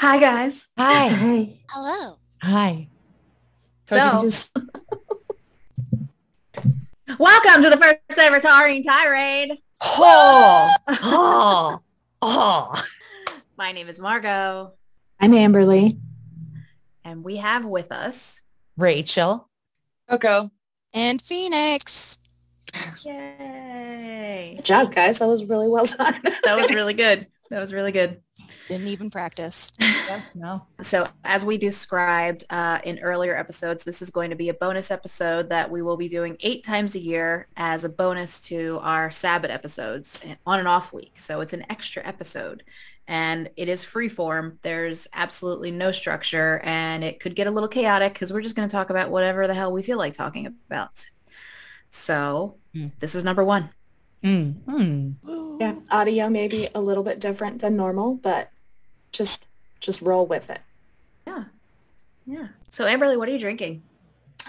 Hi guys. Hi. Hi. Hello. Hi. So, just welcome to the first ever Taurean tirade. Oh, oh, oh. My name is Margot, I'm Amberly. and we have with us. Rachel. Coco. And Phoenix. Yay! Good job, guys. That was really well done. That was really good. That was really good. Didn't even practice. No. So as we described uh, in earlier episodes, this is going to be a bonus episode that we will be doing eight times a year as a bonus to our Sabbath episodes on an off week. So it's an extra episode and it is free form. There's absolutely no structure and it could get a little chaotic because we're just going to talk about whatever the hell we feel like talking about. So Mm. this is number one. Mm, mm. yeah, audio may be a little bit different than normal, but just just roll with it. Yeah. Yeah. So Amberly, what are you drinking?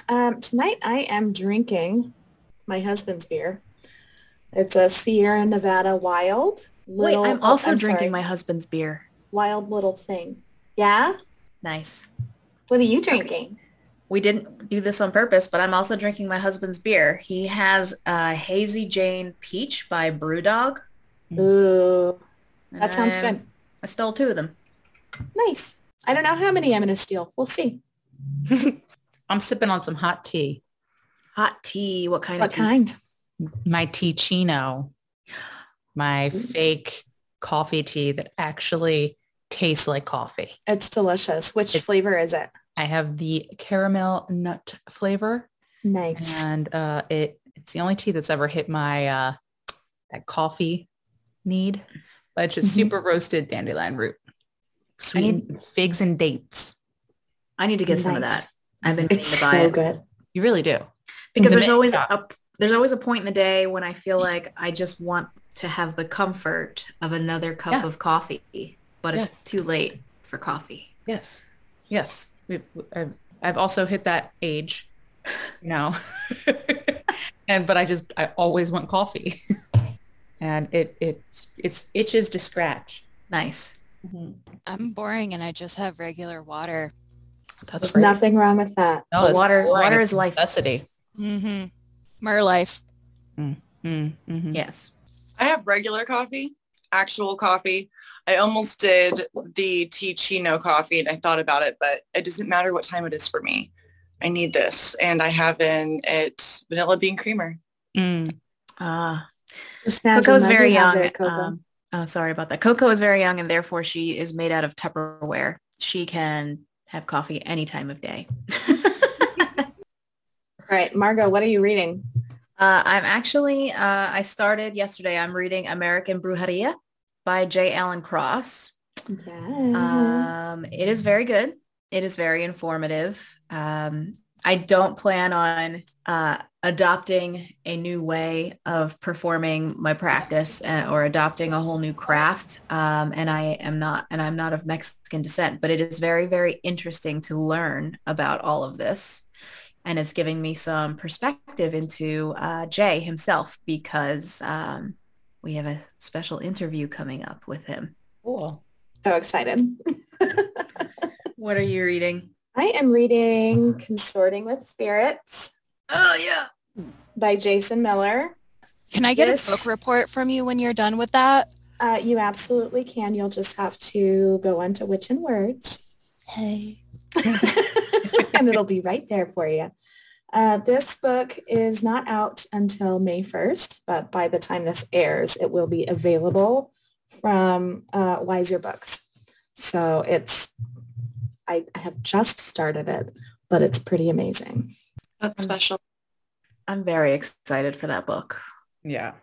Um, tonight I am drinking my husband's beer. It's a Sierra Nevada Wild. Little, Wait, I'm oh, also I'm drinking sorry, my husband's beer. Wild Little Thing. Yeah? Nice. What are you drinking? We didn't do this on purpose, but I'm also drinking my husband's beer. He has a Hazy Jane Peach by Brewdog. Mm. Ooh, that sounds And good. I stole two of them. Nice. I don't know how many I'm going to steal. We'll see. I'm sipping on some hot tea. Hot tea. What kind What of tea? kind? My Teeccino. My fake coffee tea that actually tastes like coffee. It's delicious. Which It- flavor is it? I have the caramel nut flavor Nice. and uh, it it's the only tea that's ever hit my uh, that coffee need. But it's just Mhm. super roasted dandelion root. Sweet figs and dates. I need to get some of that. I've been It's to buy so it good. You really do. because The there's always yeah. a there's always a point in the day when I feel like I just want to have the comfort of another cup Yes. of coffee, but it's too late for coffee. Yes. Yes. We, I've, I've also hit that age now. and, but I just, I always want coffee and it, it, it's itches to scratch. Nice. I'm boring and I just have regular water. That's There's great. nothing wrong with that. No, water- boring. water is life. Necessity. Mm-hmm. Mer life. Mm, mhm. Yes. I have regular coffee, actual coffee. I almost did the Teeccino coffee and I thought about it, but it doesn't matter what time it is for me. I need this. And I have in it vanilla bean creamer. Mm. Uh, Snazzy Coco's very young. it, Um, oh, sorry about that. Coco is very young, and therefore she is made out of Tupperware. She can have coffee any time of day. All right, Margot, what are you reading? Uh, I'm actually, uh, I started yesterday. I'm reading American Brujeria by J. Allen Cross. Yeah. Um, it is very good. It is very informative. Um, I don't plan on uh, adopting a new way of performing my practice uh, or adopting a whole new craft. Um, and I am not, and I'm not of Mexican descent, but it is very, very interesting to learn about all of this. And it's giving me some perspective into uh, Jay himself because um, we have a special interview coming up with him. Cool. so excited. What are you reading? I am reading Consorting with Spirits Oh yeah. by Jason Miller. Can I get Yes. a book report from you when you're done with that? Uh, you absolutely can. You'll just have to go onto Witch and Words. Hey. and it'll be right there for you. Uh, this book is not out until May 1st, but by the time this airs, it will be available from uh, Weiser Books. So it's, I I have just started it, but it's pretty amazing. That's special. I'm very excited for that book. Yeah.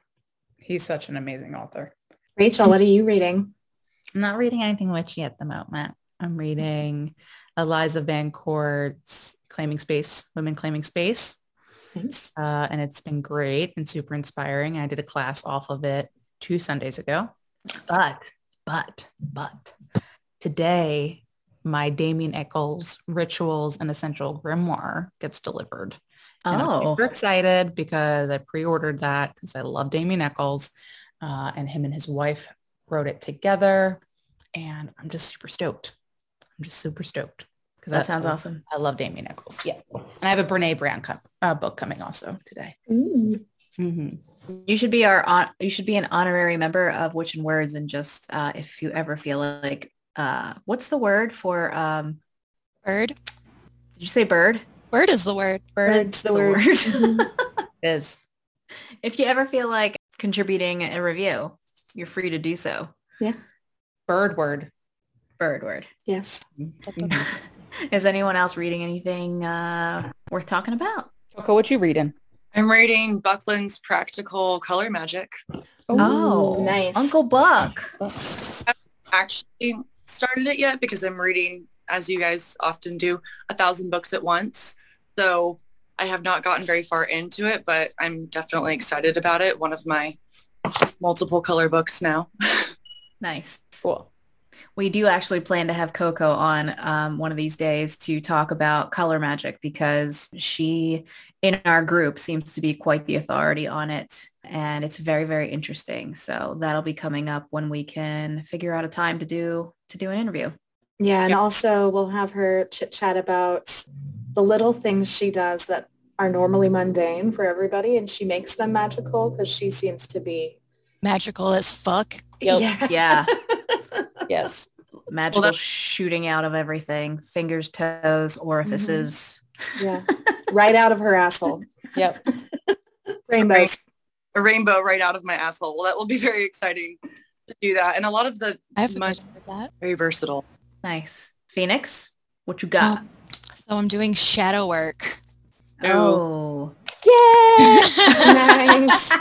He's such an amazing author. Rachel, what are you reading? I'm not reading anything witchy at the moment. I'm reading Eliza Van Court's Claiming Space, Women Claiming Space. Uh, and it's been great and super inspiring. I did a class off of it two Sundays ago. But, but, but today, my Damien Echols Rituals and Essential Grimoire gets delivered. And I'm Oh, super excited because I pre-ordered that because I love Damien Echols uh, and him and his wife wrote it together. And I'm just super stoked. I'm just super stoked. Because That sounds awesome. I love Damien Echols. Yeah. And I have a Brene Brown co- uh, book coming also today. Ooh. Mm-hmm. You should be our on, you should be an honorary member of Witch and Words and just uh, if you ever feel like uh, what's the word for um, Bird. did you say bird? Bird is the word. Bird's the word. Is if you ever feel like contributing a review, you're free to do so. Yeah. Bird word. Bird word. Yes. Is anyone else reading anything uh, worth talking about? Coco, what you reading? I'm reading Buckland's Practical Color Magic. Oh, nice. Uncle Buck. Actually started it yet because I'm reading, as you guys often do, a thousand books at once. So I have not gotten very far into it, but I'm definitely excited about it. One of my multiple color books now. Nice. Cool. We do actually plan to have Coco on um, one of these days to talk about color magic because she, in our group, seems to be quite the authority on it. And it's very, very interesting. So that'll be coming up when we can figure out a time to do to do an interview. Yeah, and Yeah. also we'll have her chit chat about the little things she does that are normally mundane for everybody and she makes them magical because she seems to be Magical as fuck. Yep. Yeah. Yes. Magical that's- shooting out of everything, fingers, toes, orifices. yeah. right out of her asshole. Yep. Rainbows. A rainbow right out of my asshole. Well, that will be very exciting to do that. And a lot of the I have much of that. very versatile. Nice. Phoenix, what you got? So I'm doing shadow work. oh. Yay! nice.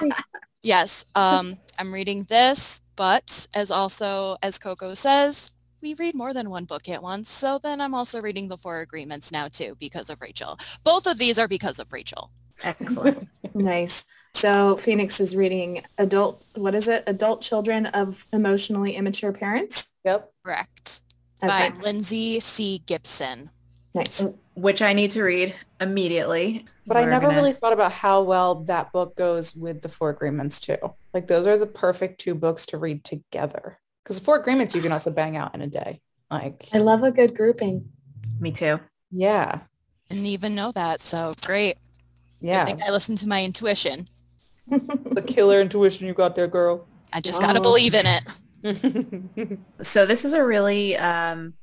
Yes. Um, I'm reading this, but as also as Coco says, we read more than one book at once. So then I'm also reading the Four Agreements now too because of Rachel. Both of these are because of Rachel. Excellent. Nice. So Phoenix is reading adult, what is it? Adult Children of Emotionally Immature Parents. Yep. Correct. Okay. By Lindsay C. Gibson. Nice. Which I need to read immediately. But I We're never gonna- really thought about how well that book goes with the Four Agreements too. Like those are the perfect two books to read together. Because the Four Agreements you can also bang out in a day. Like, I love a good grouping. Me too. yeah, Didn't even know that. So great. I yeah. think I listened to my intuition. the killer intuition you got there, girl. I just got to Oh. believe in it. So this is a really um,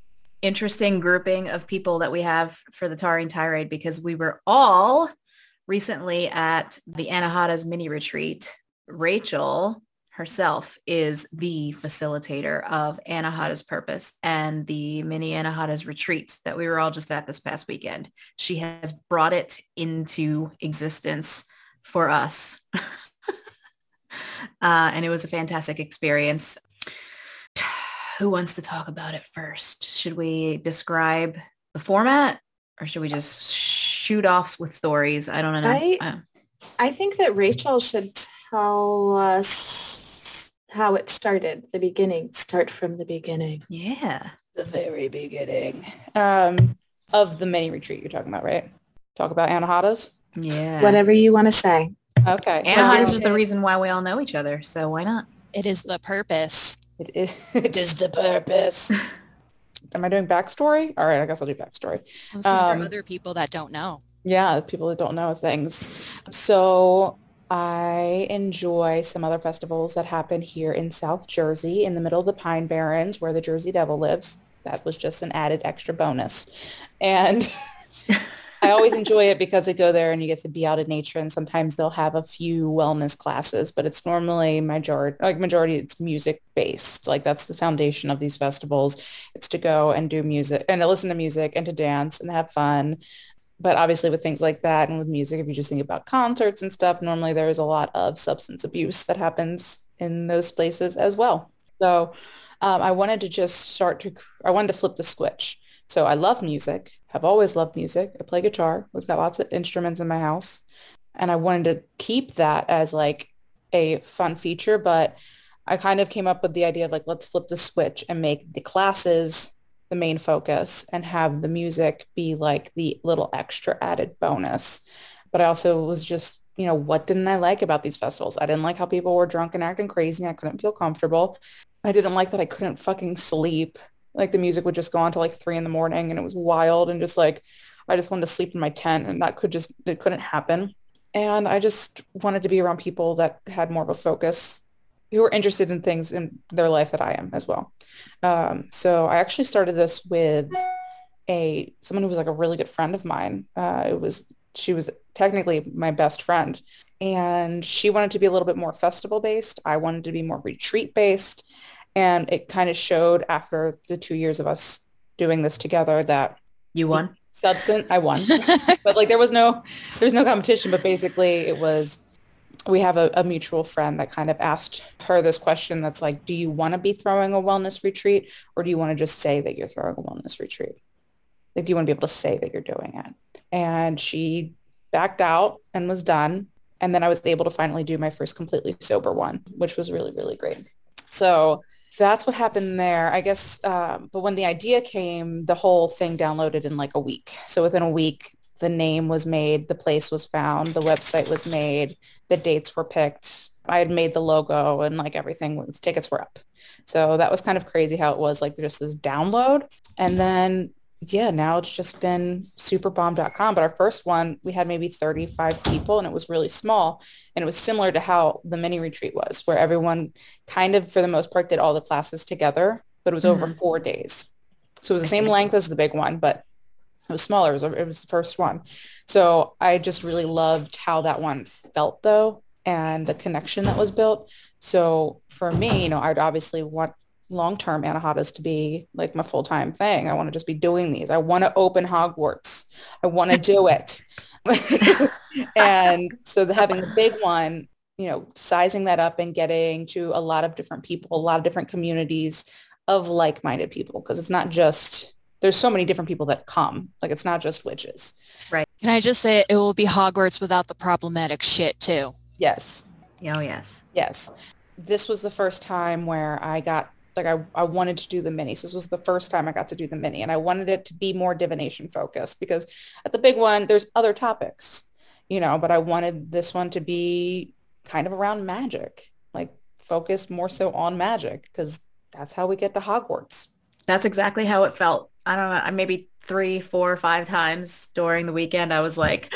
interesting grouping of people that we have for the Taurean Tirade because we were all recently at the Anahata's mini retreat. Rachel herself is the facilitator of Anahata's Purpose and the mini Anahata's retreat that we were all just at this past weekend. She has brought it into existence for us. uh, and it was a fantastic experience. Who wants to talk about it first? Should we describe the format or should we just shoot off with stories? I don't know. I- I think that Rachel should tell us how it started, the beginning. Start from the beginning. yeah. the very beginning um, of the mini retreat you're talking about, right? Talk about Anahata's. Yeah. Whatever you want to say. Okay. Anahata's is the reason why we all know each other. So why not? It is the purpose. It is, it is the purpose. Am I doing backstory? All right, I guess I'll do backstory. This is Um, for other people that don't know. Yeah, people that don't know things. So I enjoy some other festivals that happen here in South Jersey in the middle of the Pine Barrens where the Jersey Devil lives. That was just an added extra bonus. And I always enjoy it because I go there and you get to be out in nature and sometimes they'll have a few wellness classes, but it's normally majority, like majority it's music based. Like that's the foundation of these festivals. It's to go and do music and to listen to music and to dance and have fun. But obviously with things like that and with music, if you just think about concerts and stuff, normally there is a lot of substance abuse that happens in those places as well. So um, I wanted to just start to, I wanted to flip the switch. So I love music, have always loved music. I play guitar. We've got lots of instruments in my house. And I wanted to keep that as like a fun feature, but I kind of came up with the idea of like, let's flip the switch and make the classes the main focus and have the music be like the little extra added bonus. But I also was just, you know, what didn't I like about these festivals? I didn't like how people were drunk and acting crazy. I couldn't feel comfortable. I didn't like that I couldn't fucking sleep. Like the music would just go on till like three in the morning and it was wild and just like, I just wanted to sleep in my tent and that could just, it couldn't happen. And I just wanted to be around people that had more of a focus who were interested in things in their life that I am as well. Um, so I actually started this with a someone who was like a really good friend of mine. Uh, it was she was technically my best friend, and she wanted to be a little bit more festival based. I wanted to be more retreat based, and it kind of showed after the two years of us doing this together that you won. Substance, I won, but like there was no there was no competition. But basically, it was we have a, a, mutual friend that kind of asked her this question that's like, do you want to be throwing a wellness retreat or do you want to just say that you're throwing a wellness retreat? Like, do you want to be able to say that you're doing it? And she backed out and was done. And then I was able to finally do my first completely sober one, which was really, really great. So that's what happened there. I guess, um, but when the idea came, the whole thing downloaded in like a week. So within a week, the name was made, the place was found, the website was made, the dates were picked. I had made the logo and like everything, tickets were up. So that was kind of crazy how it was like just this download. And then yeah, now it's just been superbomb.com. But our first one, we had maybe 35 people and it was really small. And it was similar to how the mini retreat was, where everyone kind of, for the most part, did all the classes together, but it was mm-hmm. over four days. So it was the same length as the big one, but it was smaller. It was, it was the first one. So I just really loved how that one felt though and the connection that was built. So for me, you know, I'd obviously want long-term anahatas to be like my full-time thing. I want to just be doing these. I want to open Hogwarts. I want to do it. and so the, having the big one, you know, sizing that up and getting to a lot of different people, a lot of different communities of like-minded people, because it's not just, there's so many different people that come. Like it's not just witches. Right. Can I just say it will be Hogwarts without the problematic shit too? Yes. Oh, yes. Yes. This was the first time where I got like I, I wanted to do the mini. So this was the first time I got to do the mini and I wanted it to be more divination focused because at the big one, there's other topics, you know, but I wanted this one to be kind of around magic, like focused more so on magic because that's how we get to Hogwarts. That's exactly how it felt. I don't know, maybe three, four, five times during the weekend. I was like,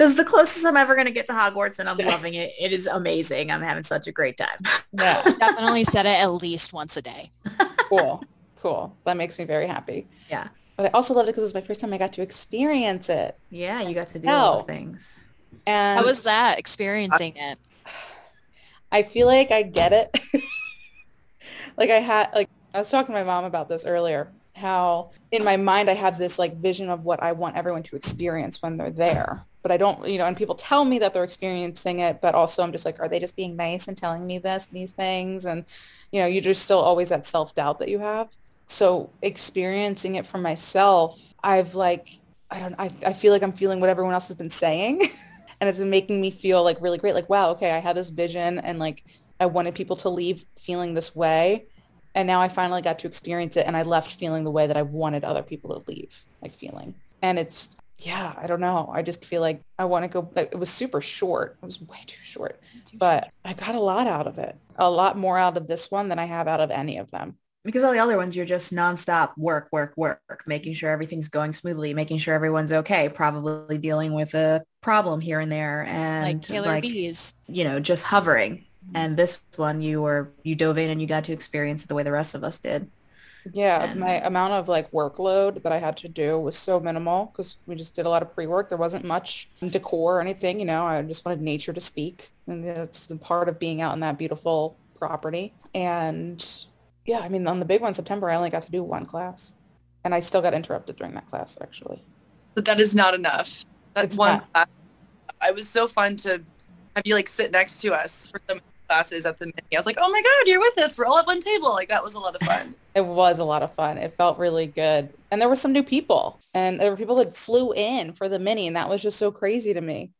this is the closest I'm ever going to get to Hogwarts and I'm loving it. It is amazing. I'm having such a great time. Yeah. Definitely said it at least once a day. cool. Cool. That makes me very happy. Yeah. But I also loved it because it was my first time I got to experience it. Yeah, you got to do all the things. And how was that experiencing I, it? I feel like I get it. like I had like I was talking to my mom about this earlier how in my mind I have this like vision of what I want everyone to experience when they're there but I don't, you know, and people tell me that they're experiencing it, but also I'm just like, are they just being nice and telling me this, these things? And, you know, you're just still always that self-doubt that you have. So experiencing it for myself, I've like, I don't, I, I feel like I'm feeling what everyone else has been saying. and it's been making me feel like really great. Like, wow, okay, I had this vision and like, I wanted people to leave feeling this way. And now I finally got to experience it and I left feeling the way that I wanted other people to leave, like feeling. And it's yeah, I don't know. I just feel like I want to go. It was super short. It was way too short, too but short. I got a lot out of it. A lot more out of this one than I have out of any of them. Because all the other ones, you're just nonstop work, work, work, making sure everything's going smoothly, making sure everyone's okay, probably dealing with a problem here and there, and like killer like, bees. You know, just hovering. Mm-hmm. And this one, you were you dove in and you got to experience it the way the rest of us did. Yeah, and... my amount of like workload that I had to do was so minimal because we just did a lot of pre-work. There wasn't much decor or anything, you know. I just wanted nature to speak, and that's the part of being out in that beautiful property. And yeah, I mean, on the big one, September, I only got to do one class, and I still got interrupted during that class actually. But that is not enough. That's one not. class. It was so fun to have you like sit next to us for some classes at the mini. I was like, oh my God, you're with us. We're all at one table. Like that was a lot of fun. it was a lot of fun. It felt really good. And there were some new people and there were people that flew in for the mini and that was just so crazy to me.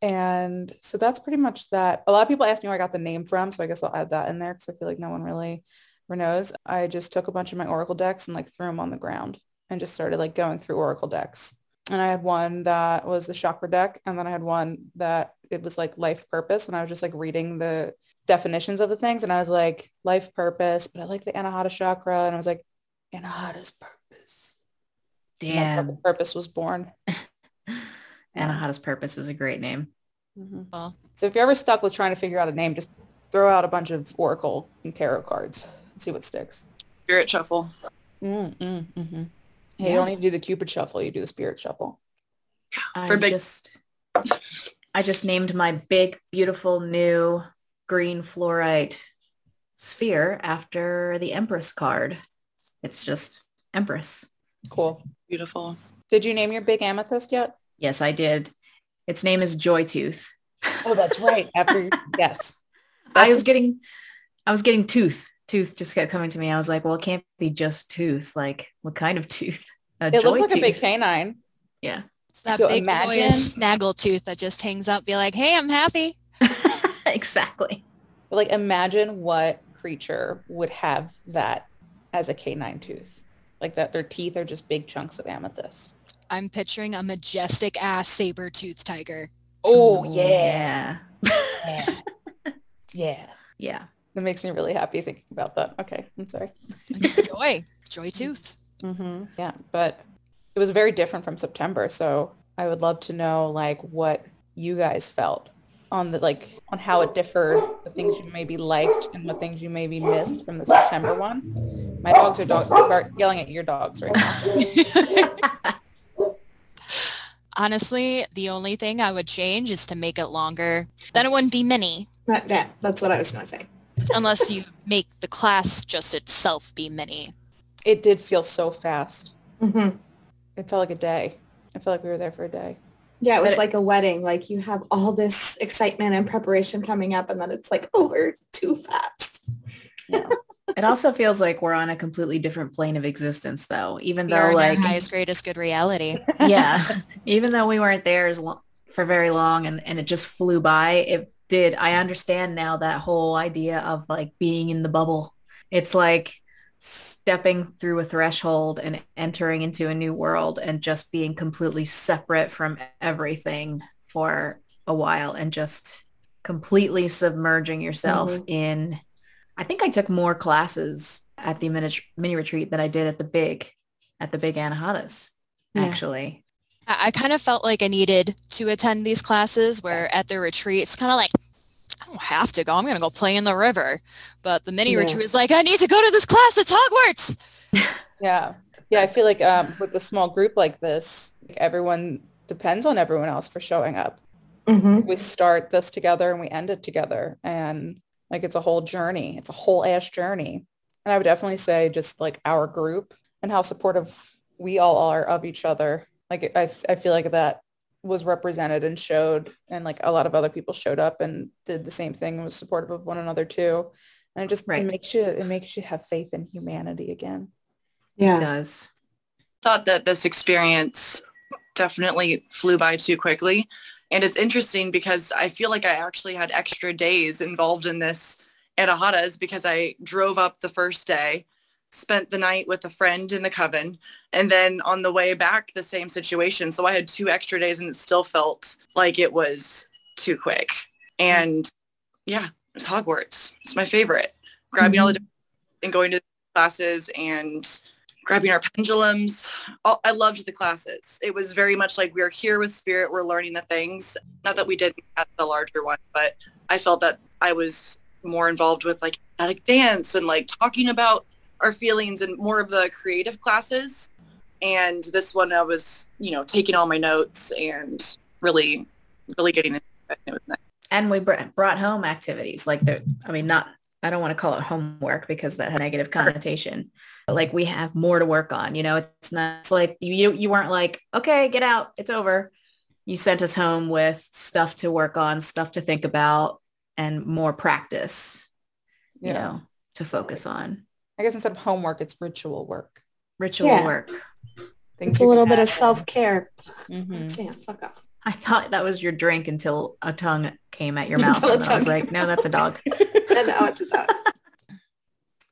And so that's pretty much that. A lot of people ask me where I got the name from. So I guess I'll add that in there because I feel like no one really knows. I just took a bunch of my Oracle decks and like threw them on the ground and just started like going through Oracle decks. And I had one that was the chakra deck. And then I had one that it was like life purpose. And I was just like reading the definitions of the things. And I was like, life purpose, but I like the Anahata chakra. And I was like, Anahata's purpose. And that's how Damn. the purpose was born. Anahata's Purpose is a great name. Mhm. Well, So if you're ever stuck with trying to figure out a name, just throw out a bunch of Oracle and Tarot cards and see what sticks. Spirit shuffle. Mm, mm, mhm. Hey, Yeah. you don't need to do the Cupid shuffle. You do the Spirit shuffle. I For big- just I just named my big, beautiful new green fluorite sphere after the Empress card. It's just Empress. Cool. Beautiful. Did you name your big amethyst yet? Yes, I did. Its name is Joy Tooth. Oh, that's right. After yes. I was getting I was getting tooth. Tooth just kept coming to me. I was like, well, it can't be just tooth. Like, what kind of tooth? A It looks joy like a big canine. Yeah. it's that So big imagine- joyous snaggle tooth that just hangs up, be like, hey, I'm happy. exactly. But, like imagine what creature would have that as a canine tooth. Like that their teeth are just big chunks of amethyst. I'm picturing a majestic ass saber tooth tiger. Oh yeah. Yeah. yeah. Yeah. That makes me really happy thinking about that. Okay. I'm sorry. Joy, joy tooth. hmm Yeah, but it was very different from September. So I would love to know like what you guys felt on the like on how it differed, the things you maybe liked and the things you maybe missed from the September one. My dogs are dog are yelling at your dogs right now. Honestly, the only thing I would change is to make it longer. Then it wouldn't be mini, That, yeah, that's what I was going to say. Unless you make the class just itself be mini. It did feel so fast. hmm It felt like a day. I felt like we were there for a day. Yeah, it was But- like a wedding. Like you have all this excitement and preparation coming up and then it's like over too fast. Yeah. It also feels like we're on a completely different plane of existence though, even We though in like our highest, greatest good reality. yeah, even though we weren't there as long, for very long and, and it just flew by, it did. I understand now that whole idea of like being in the bubble. It's like stepping through a threshold and entering into a new world and just being completely separate from everything for a while and just completely submerging yourself Mhm. in I think I took more classes at the mini, mini retreat than I did at the big at the big Anahatas Yeah. actually. I, I kind of felt like I needed to attend these classes where at the retreat, it's kind of like, I don't have to go. I'm going to go play in the river. But the mini Yeah. retreat is like, I need to go to this class. It's Hogwarts. Yeah. Yeah, I feel like um, with a small group like this, everyone depends on everyone else for showing up. hmm We start this together and we end it together. And like it's a whole journey. It's a whole ass journey. And I would definitely say just like our group and how supportive we all are of each other. Like I, I feel like that was represented and showed and like a lot of other people showed up and did the same thing and was supportive of one another too. And it just Right. it makes you it makes you have faith in humanity again. It Yeah. does. thought that this experience definitely flew by too quickly. And it's interesting because I feel like I actually had extra days involved in this Anahatas because I drove up the first day, spent the night with a friend in the coven, and then on the way back, the same situation. So I had two extra days and it still felt like it was too quick. And yeah, it was Hogwarts. It's my favorite. Grabbing all the mm-hmm. and going to classes and grabbing our pendulums. All, I loved the classes. It was very much like we are here with spirit. We're learning the things. Not that we didn't at the larger one, but I felt that I was more involved with like static dance and like talking about our feelings and more of the creative classes. And this one, I was, you know, taking all my notes and really, really getting into it. It was nice. And we br- brought home activities like the, I mean, not, I don't want to call it homework because that had a negative connotation. But like we have more to work on, you know, it's not it's like you, you weren't like, okay, get out. It's over. You sent us home with stuff to work on, stuff to think about and more practice, you know, to focus on I guess instead of homework, it's ritual work. ritual Yeah. work. Things It's a little can bit of self-care. Mhm. Sam, fuck off. I thought that was your drink until a tongue came at your mouth. And I was like, no, that's a dog. And now it's a dog.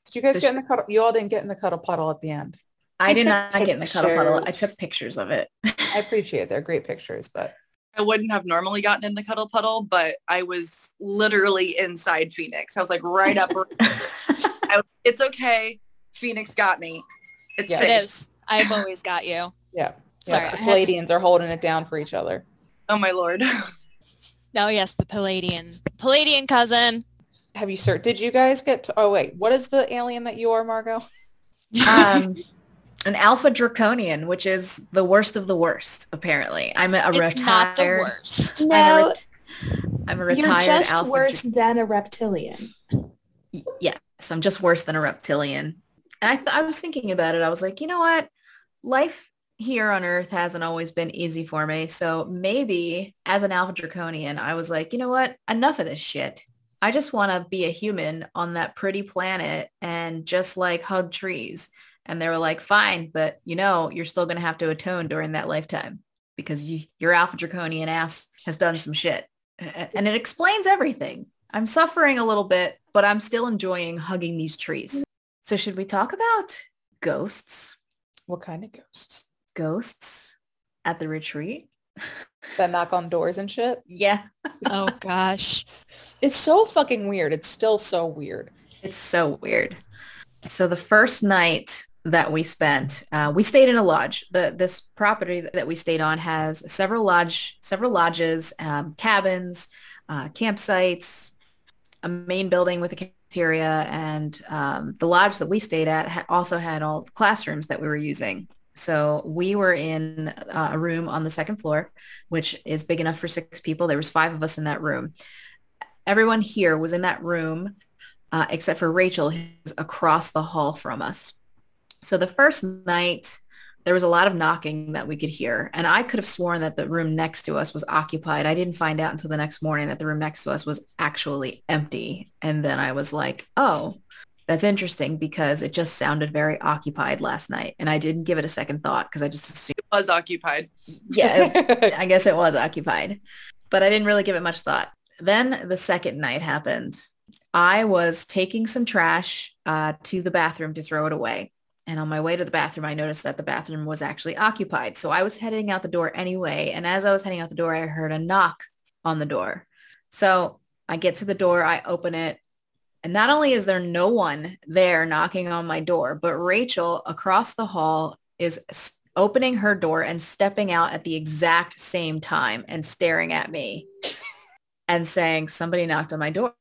Did you guys So get in the cuddle? You all didn't get in the cuddle puddle at the end. I I did took not get in the cuddle puddle. I took pictures of it. I appreciate it. They're great pictures, but I wouldn't have normally gotten in the cuddle puddle, but I was literally inside Phoenix. I was like right up. I it's okay. Phoenix got me. It's Yeah. safe. It is. I've always got you. Yeah. Sorry, Yeah, I the had to- Pleiadians are holding it down for each other. Oh my lord. Oh yes, the Pleiadian. Pleiadian cousin. Have you sir did you guys get to, oh wait, what is the alien that you are, Margot? um, an alpha draconian, which is the worst of the worst. Apparently, I'm a, a it's retired. not the worst. I'm a, No, I'm a retired. you're just alpha. worse dra- than a reptilian. Yes, I'm just worse than a reptilian. And I, th- I was thinking about it. I was like, you know what? Life here on Earth hasn't always been easy for me. So maybe as an alpha draconian, I was like, you know what? Enough of this shit. I just want to be a human on that pretty planet and just like hug trees. And they were like, fine, but you know, you're still going to have to atone during that lifetime because you, your alpha draconian ass has done some shit. And it explains everything. I'm suffering a little bit, but I'm still enjoying hugging these trees. So should we talk about ghosts? What kind of ghosts? Ghosts at the retreat? That knock on doors and shit? Yeah, Oh gosh. It's so fucking weird. It's still so weird. it's so weird. So the first night that we spent, uh, we stayed in a lodge. The this property that we stayed on has several lodge, several lodges, um, cabins, uh, campsites, a main building with a cafeteria, and um, the lodge that we stayed at ha- also had all the classrooms that we were using. So we were in uh, a room on the second floor, which is big enough for six people. There was five of us in that room. Everyone here was in that room uh, except for Rachel, who was across the hall from us. So the first night, there was a lot of knocking that we could hear. And I could have sworn that the room next to us was occupied. I didn't find out until the next morning that the room next to us was actually empty. And then I was like, oh, that's interesting because it just sounded very occupied last night. And I didn't give it a second thought because I just assumed, It was occupied. yeah, it- I guess it was occupied, but I didn't really give it much thought. Then the second night happened. I was taking some trash uh, to the bathroom to throw it away. And on my way to the bathroom, I noticed that the bathroom was actually occupied. So I was heading out the door anyway. And as I was heading out the door, I heard a knock on the door. So I get to the door, I open it. And not only is there no one there knocking on my door, but Rachel across the hall is opening her door and stepping out at the exact same time and staring at me and saying, somebody knocked on my door.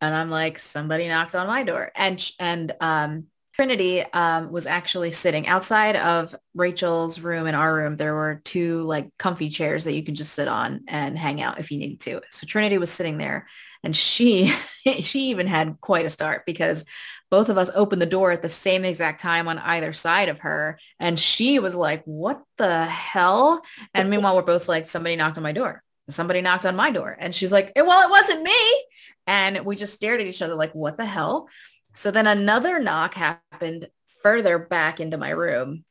And I'm like, somebody knocked on my door. And, and, um, Trinity, um, was actually sitting outside of Rachel's room and our room. There were two like comfy chairs that you could just sit on and hang out if you needed to. So Trinity was sitting there and she, she even had quite a start because both of us opened the door at the same exact time on either side of her. And she was like, what the hell? And meanwhile, we're both like, somebody knocked on my door. Somebody knocked on my door. And she's like, "Eh, well, it wasn't me. And we just stared at each other like, what the hell? So then another knock happened further back into my room.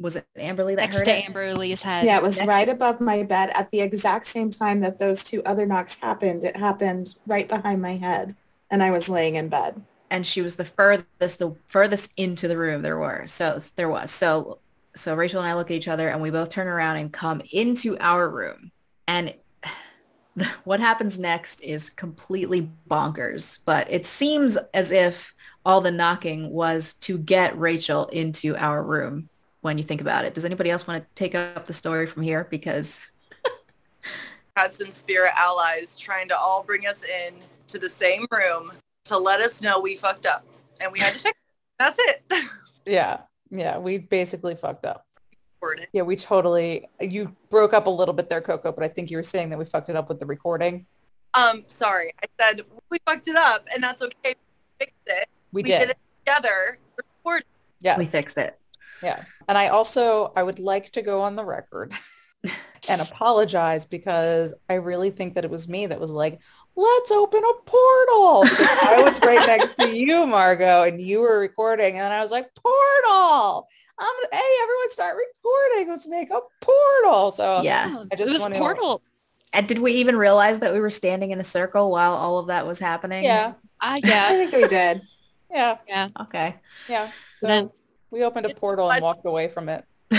Was it Amberly that Next heard to it? Amberly's head. Yeah, it was Next- right above my bed at the exact same time that those two other knocks happened. It happened right behind my head and I was laying in bed. and she was the furthest the furthest into the room there were so there was so so rachel and i look at each other and we both turn around and come into our room and what happens next is completely bonkers but it seems as if all the knocking was to get rachel into our room when you think about it does anybody else want to take up the story from here because Had some spirit allies trying to all bring us in to the same room to let us know we fucked up. And we had to fix it. That's it. Yeah. Yeah. We basically fucked up. Yeah, we totally, you broke up a little bit there, Coco, but I think you were saying that we fucked it up with the recording. Um, sorry. I said we fucked it up and that's okay. We fixed it. We, We did. did it together. Recorded. Yeah. we fixed it Yeah. And I also, I would like to go on the record and apologize because I really think that it was me that was like, let's open a portal. I was right next to you, Margot, and you were recording. And I was like, portal. I'm, hey, everyone start recording. Let's make a portal. So yeah I just it was wanna- Portal. and did we even realize that we were standing in a circle while all of that was happening yeah, Ah, I yeah. think we did. Yeah, Yeah. okay yeah. So Then- we opened a portal and walked away from it.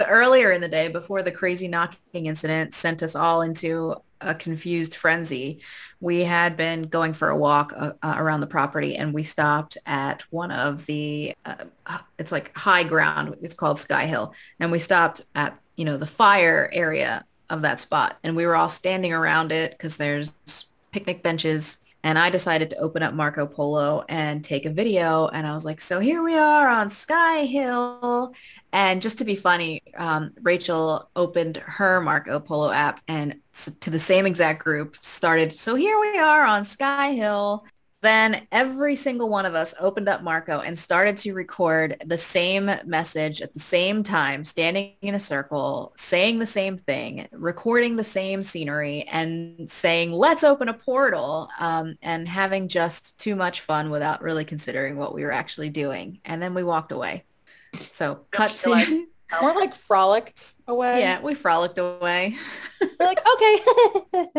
So earlier in the day, before the crazy knocking incident sent us all into a confused frenzy, we had been going for a walk uh, uh, around the property and we stopped at one of the, uh, it's like high ground. It's called Sky Hill. And we stopped at, you know, the fire area of that spot. And we were all standing around it because there's picnic benches and I decided to open up Marco Polo and take a video. And I was like, so here we are on Sky Hill. And just to be funny, um, Rachel opened her Marco Polo app and to the same exact group started, so here we are on Sky Hill. Then every single one of us opened up Marco and started to record the same message at the same time, standing in a circle, saying the same thing, recording the same scenery and saying, let's open a portal um, and having just too much fun without really considering what we were actually doing. And then we walked away. So cut to... More like frolicked away. Yeah, we frolicked away. We're like, okay,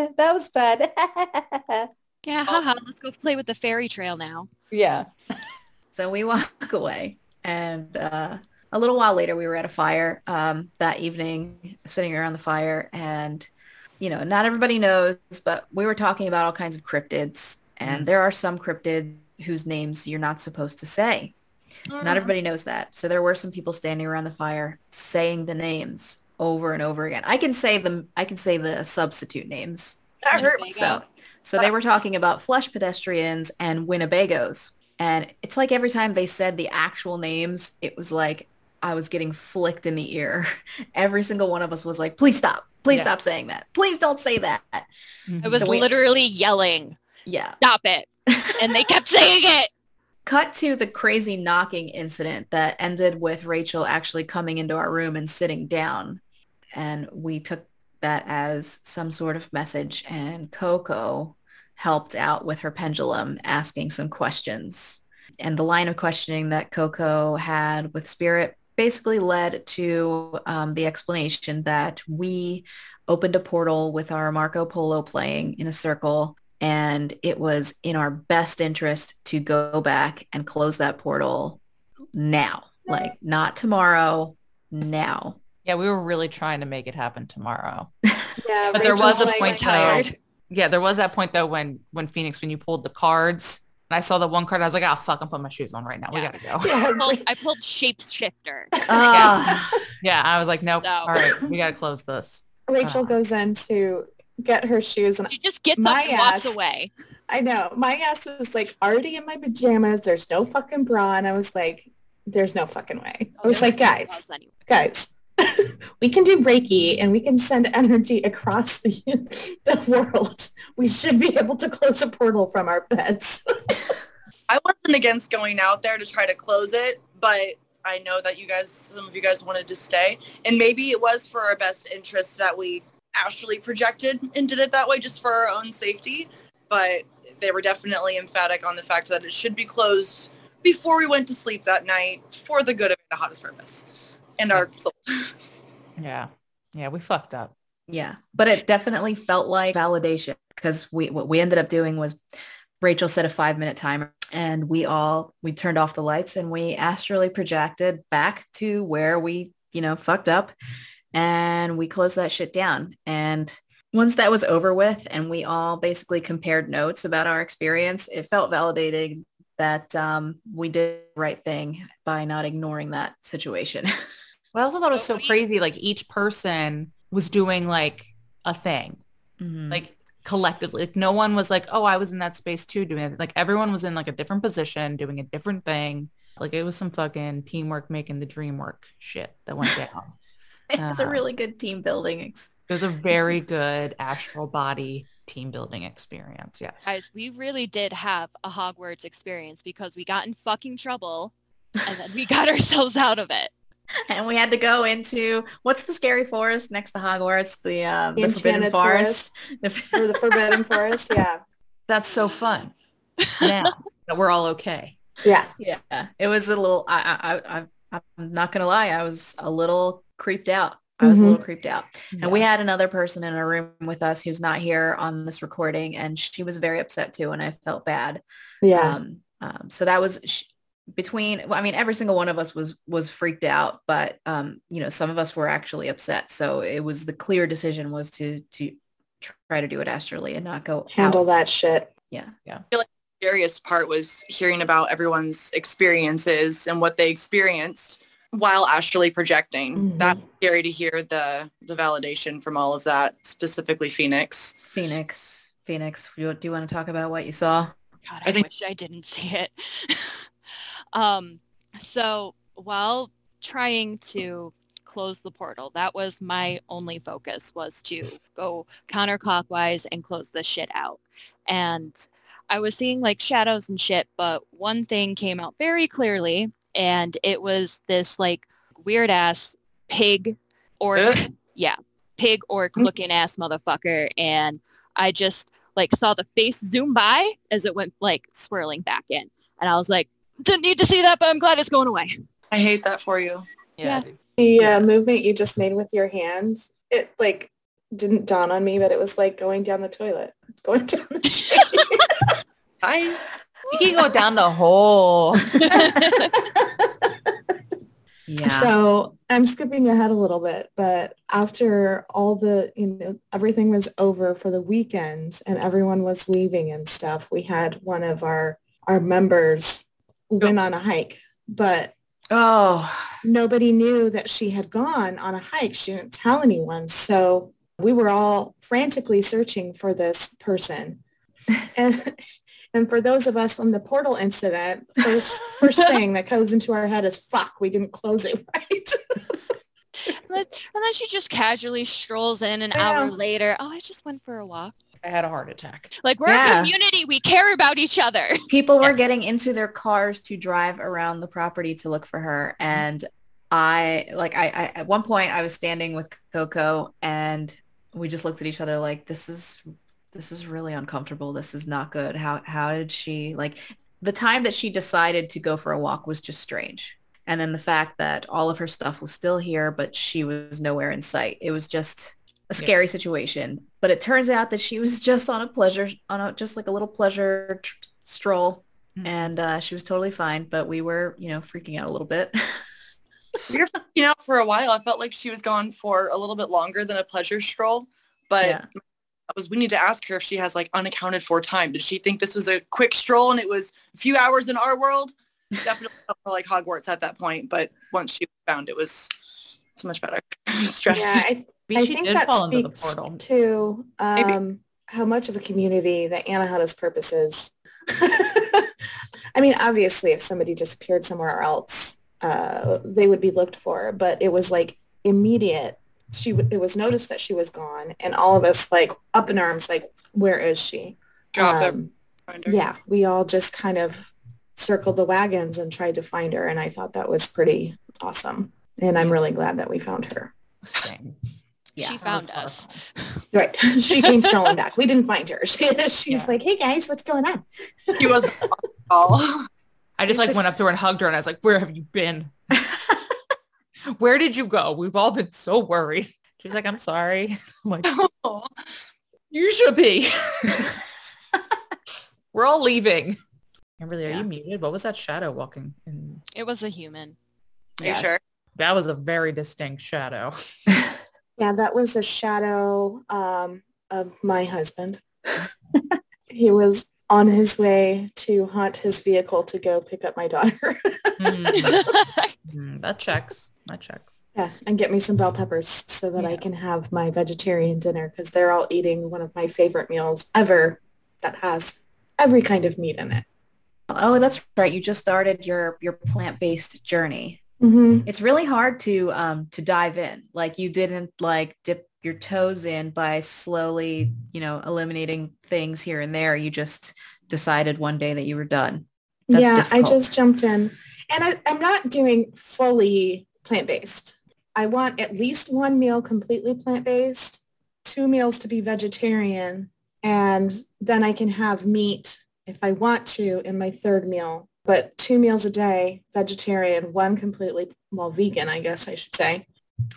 that was fun. Yeah, haha, let's go play with the fairy trail now. Yeah. so we walk away and uh, a little while later we were at a fire um, that evening sitting around the fire and you know not everybody knows but we were talking about all kinds of cryptids and mm. there are some cryptids whose names you're not supposed to say mm. not everybody knows that so there were some people standing around the fire saying the names over and over again i can say them i can say the substitute names that hurt so so they were talking about flush pedestrians and Winnebagos. And it's like every time they said the actual names, it was like I was getting flicked in the ear. Every single one of us was like, please stop. Please yeah. stop saying that. Please don't say that. I mm-hmm. was so we, literally yelling. Yeah. Stop it. And they kept saying it. Cut to the crazy knocking incident that ended with Rachel actually coming into our room and sitting down. And we took that as some sort of message. And Coco helped out with her pendulum, asking some questions. And the line of questioning that Coco had with Spirit basically led to um, the explanation that we opened a portal with our Marco Polo playing in a circle and it was in our best interest to go back and close that portal now like not tomorrow now yeah we were really trying to make it happen tomorrow yeah but there was a like, point tired yeah, there was that point though when when Phoenix when you pulled the cards and I saw the one card, I was like, oh fuck, I'm putting my shoes on right now. Yeah. We gotta go. Yeah, I, pulled, I pulled shapeshifter. Uh, yeah. yeah, I was like, nope. No. All right, we gotta close this. Rachel uh, goes in to get her shoes and she just gets up and ass, walks away. I know. My ass is like already in my pajamas. There's no fucking bra. And I was like, there's no fucking way. Oh, I was like, guys, guys, we can do Reiki and we can send energy across the, the world. We should be able to close a portal from our beds. I wasn't against going out there to try to close it, but I know that you guys, some of you guys wanted to stay. And maybe it was for our best interest that we actually projected and did it that way just for our own safety. But they were definitely emphatic on the fact that it should be closed before we went to sleep that night for the good of Anahata's Purpose and our soul. yeah. Yeah, we fucked up. Yeah. But it definitely felt like validation because we what we ended up doing was Rachel set a five minute timer and we all we turned off the lights and we astrally projected back to where we, you know, fucked up and we closed that shit down. And once that was over with and we all basically compared notes about our experience, it felt validated that um, we did the right thing by not ignoring that situation. Well, I also thought it was so crazy. Like each person was doing like a thing, mm-hmm. like collectively. Like no one was like, oh, I was in that space too doing it. Like everyone was in like a different position doing a different thing. Like it was some fucking teamwork making the dream work shit that went down. it was uh, a really good team building. Ex- it was a very good astral body team building experience. Yes. Guys, we really did have a Hogwarts experience because we got in fucking trouble and then we got ourselves out of it. and we had to go into what's the scary forest next to Hogwarts, the uh, the, the Forbidden Forest, forest. or the Forbidden Forest. Yeah, that's so fun. Now that we're all okay. Yeah, yeah. It was a little. I, I, I, I'm not gonna lie. I was a little creeped out. I was mm-hmm. a little creeped out. Yeah. And we had another person in a room with us who's not here on this recording, and she was very upset too, and I felt bad. Yeah. Um, um, so that was between well, I mean every single one of us was was freaked out, but um, you know, some of us were actually upset. So it was the clear decision was to to try to do it astrally and not go Handle out. that shit. Yeah. Yeah. the Scariest part was hearing about everyone's experiences and what they experienced while astrally projecting. Mhm. That's scary to hear the the validation from all of that, specifically Phoenix. Phoenix. Phoenix. Do you, do you want to talk about what you saw? God, I I, think- wish I didn't see it. um, so while trying to close the portal, that was my only focus was to go counterclockwise and close the shit out. And I was seeing like shadows and shit, but one thing came out very clearly and it was this like weird ass pig orc. Yeah, pig orc looking ass motherfucker. And I just like saw the face zoom by as it went like swirling back in. And I was like, didn't need to see that, but I'm glad it's going away. I hate that for you. Yeah. dude. The uh, movement you just made with your hands, it like didn't dawn on me, but it was like going down the toilet, going down the drain. I You can go down the hole. Yeah. So I'm skipping ahead a little bit, but after all the, you know, everything was over for the weekend and everyone was leaving and stuff, we had one of our, our members went on a hike, but oh, nobody knew that she had gone on a hike. She didn't tell anyone. So we were all frantically searching for this person. And and for those of us on the portal incident, first first thing that goes into our head is fuck, we didn't close it right. And then, she just casually strolls in an I hour later. Oh, I just went for a walk. I had a heart attack. Like we're Yeah. a community. We care about each other. people were Yeah. getting into their cars to drive around the property to look for her mm-hmm. and i like I, I at one point i was standing with coco and we just looked at each other like this is this is really uncomfortable this is not good how how did she like the time that she decided to go for a walk was just strange and then the fact that all of her stuff was still here but she was nowhere in sight it was just a Yeah. scary situation but it turns out that she was just on a pleasure on a just like a little pleasure tr- stroll Mhm. and uh, she was totally fine but we were you know freaking out a little bit we were freaking out for a while. I felt like she was gone for a little bit longer than a pleasure stroll, but Yeah. that was we need to ask her if she has like unaccounted for time. Did she think this was a quick stroll and it was a few hours in our world? Definitely felt more like Hogwarts at that point, but once she found, it was so much better. Stress. yeah, I, Maybe I she think did that fall into the speaks portal. to um, how much of a community that Anahata's purpose is. I mean, obviously, if somebody disappeared somewhere else, uh, they would be looked for. But it was like immediate. She w- it was noticed that she was gone, and all of us like up in arms, like, where is she? Drop. Um, her. yeah, we all just kind of circled the wagons and tried to find her, and I thought that was pretty awesome. And I'm really glad that we found her. Same. Yeah, she found us. Right. she came strolling back. We didn't find her. She, she's Yeah. like, hey guys, what's going on? She wasn't at all. I just It's like went up to her and hugged her and I was like, where have you been? where did you go? We've all been so worried. She's like, I'm sorry. I'm like, oh, you should be. We're all leaving. Kimberly, are Yeah. you muted? What was that shadow walking? In? It was a human. Are you sure? That was a very distinct shadow. Yeah, that was a shadow um, of my husband. he was on his way to haunt his vehicle to go pick up my daughter. Mm, mm, that checks. That checks. yeah, and get me some bell peppers so that I can have my vegetarian dinner because they're all eating one of my favorite meals ever that has every kind of meat in it. oh that's right you just started your your plant-based journey hmm it's really hard to um to dive in like you didn't like dip your toes in by slowly you know eliminating things here and there you just decided one day that you were done That's yeah, I just jumped in. And I, I'm not doing fully plant-based. I want at least one meal completely plant-based, two meals to be vegetarian, and then I can have meat if I want to in my third meal. But two meals a day, vegetarian, one completely, well, vegan, I guess I should say.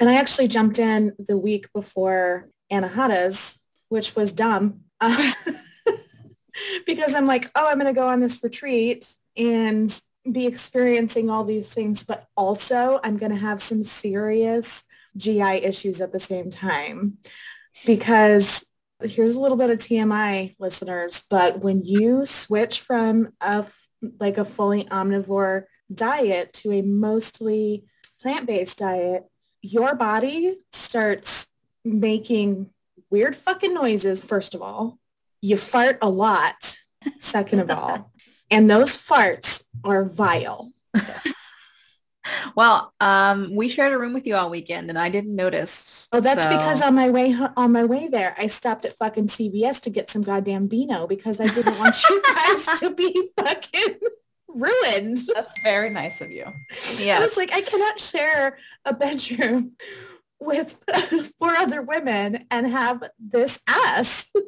And I actually jumped in the week before Anahata's, which was dumb. Uh, because I'm like, oh, I'm going to go on this retreat and be experiencing all these things, but also I'm going to have some serious GI issues at the same time because here's a little bit of TMI listeners, but when you switch from a like a fully omnivore diet to a mostly plant-based diet, your body starts making weird fucking noises, first of all. You fart a lot, second of all. And those farts are vile. well, um, we shared a room with you all weekend and I didn't notice. Oh, that's so- because on my way on my way there, I stopped at fucking CVS to get some goddamn Beano because I didn't want you guys to be fucking ruined. That's very nice of you. Yeah, I was like, I cannot share a bedroom with four other women and have this ass.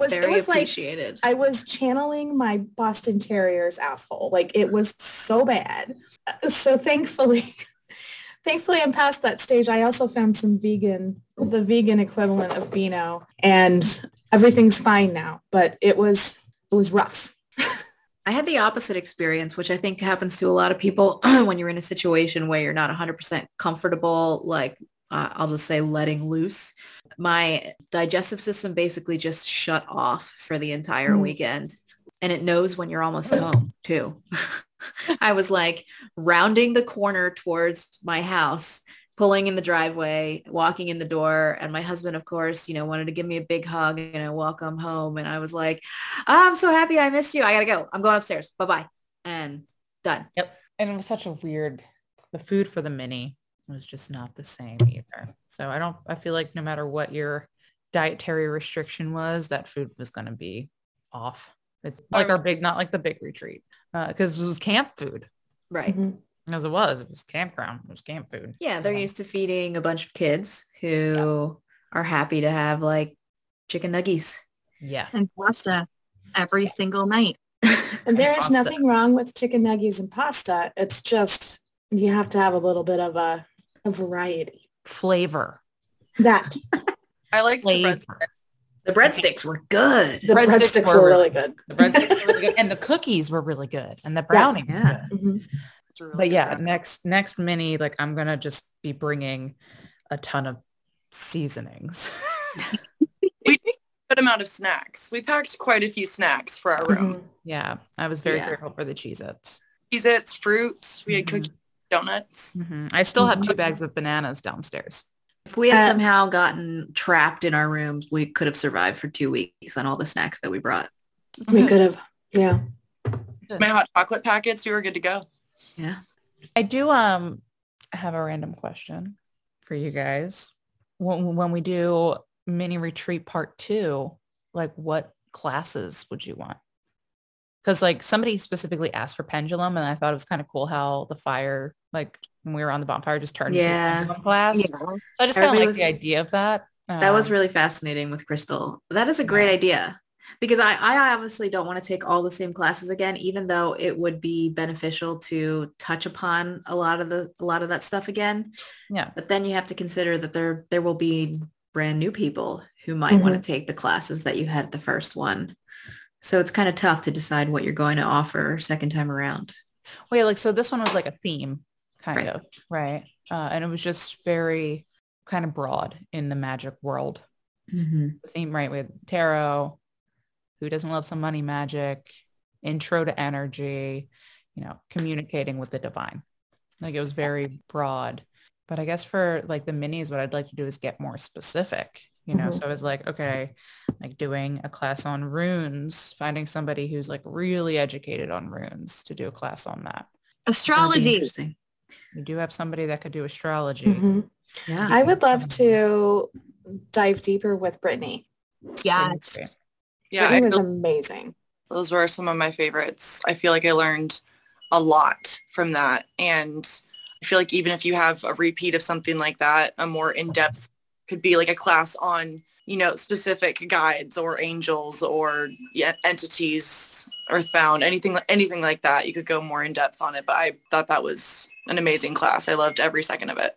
it was, Very was like appreciated. I was channeling my Boston Terrier's asshole. Like it was so bad. So thankfully, thankfully I'm past that stage. I also found some vegan, the vegan equivalent of Beano and everything's fine now, but it was, it was rough. I had the opposite experience, which I think happens to a lot of people when you're in a situation where you're not 100% comfortable, like uh, I'll just say letting loose. My digestive system basically just shut off for the entire Mm. weekend and it knows when you're almost home too. I was like rounding the corner towards my house, pulling in the driveway, walking in the door. And my husband, of course, you know, wanted to give me a big hug and a welcome home. And I was like, "Oh, I'm so happy I missed you. I gotta go. I'm going upstairs. Bye-bye. And done. Yep. And it was such a weird, the food for the mini was just not the same either. So I don't, I feel like no matter what your dietary restriction was, that food was going to be off. It's like our big, not like the big retreat, because it was camp food. Right. Mhm. As it was, it was campground. It was camp food. Yeah, they're So- used to feeding a bunch of kids who are happy to have like chicken nuggies. Yeah. and pasta every single night. And there is pasta. nothing wrong with chicken nuggies and pasta. It's just, you have to have a little bit of a, a variety. Flavor. That I liked the bread. Flavor. The breadsticks were good. the breadsticks breadsticks, were were really really good. The breadsticks were really good. And the cookies were really good. And the brownie was yeah. good. Mhm. Really But good yeah, bread. next next mini, like I'm gonna just be bringing a ton of seasonings. we good amount of snacks. We packed quite a few snacks for our room. Mhm. yeah, I was very Yeah. grateful for the Cheez-Its. Cheez-Its, fruit. We had Mhm. cookies, donuts. Mhm. I still have two Mhm. bags of bananas downstairs. If we had Uh, somehow gotten trapped in our rooms, we could have survived for two weeks on all the snacks that we brought. We could have, yeah. My hot chocolate packets, we were good to go. Yeah. I do um have a random question for you guys. When, when we do mini retreat part two, like what classes would you want? Because like somebody specifically asked for pendulum and I thought it was kind of cool how the fire, like when we were on the bonfire, just turned Yeah. class. Yeah. So I just kind of like the idea of that. That was Um, really fascinating with Crystal. That is a great Yeah. idea because I, I obviously don't want to take all the same classes again, even though it would be beneficial to touch upon a lot of the a lot of that stuff again. yeah. But then you have to consider that there there will be brand new people who might want Mhm. to take the classes that you had the first one. So it's kind of tough to decide what you're going to offer second time around. Wait, like so this one was like a theme kind Right. of, right? Uh, and it was just very kind of broad in the magic world. the theme right with tarot who doesn't love some money magic intro to energy you know communicating with the divine like it was very broad but i guess for like the minis what i'd like to do is get more specific you know Mhm. so i was like okay like doing a class on runes finding somebody who's like really educated on runes to do a class on that Astrology. interesting. We do have somebody that could do astrology Mhm. Yeah. I would love to dive deeper with Brittany. Yes. Yeah, I Brittany was amazing. those were some of my favorites. I feel like I learned a lot from that. And I feel like even if you have a repeat of something like that, a more in-depth could be like a class on, you know, specific guides or angels or yeah, entities, earthbound, anything, anything like that. You could go more in depth on it. But I thought that was an amazing class. I loved every second of it.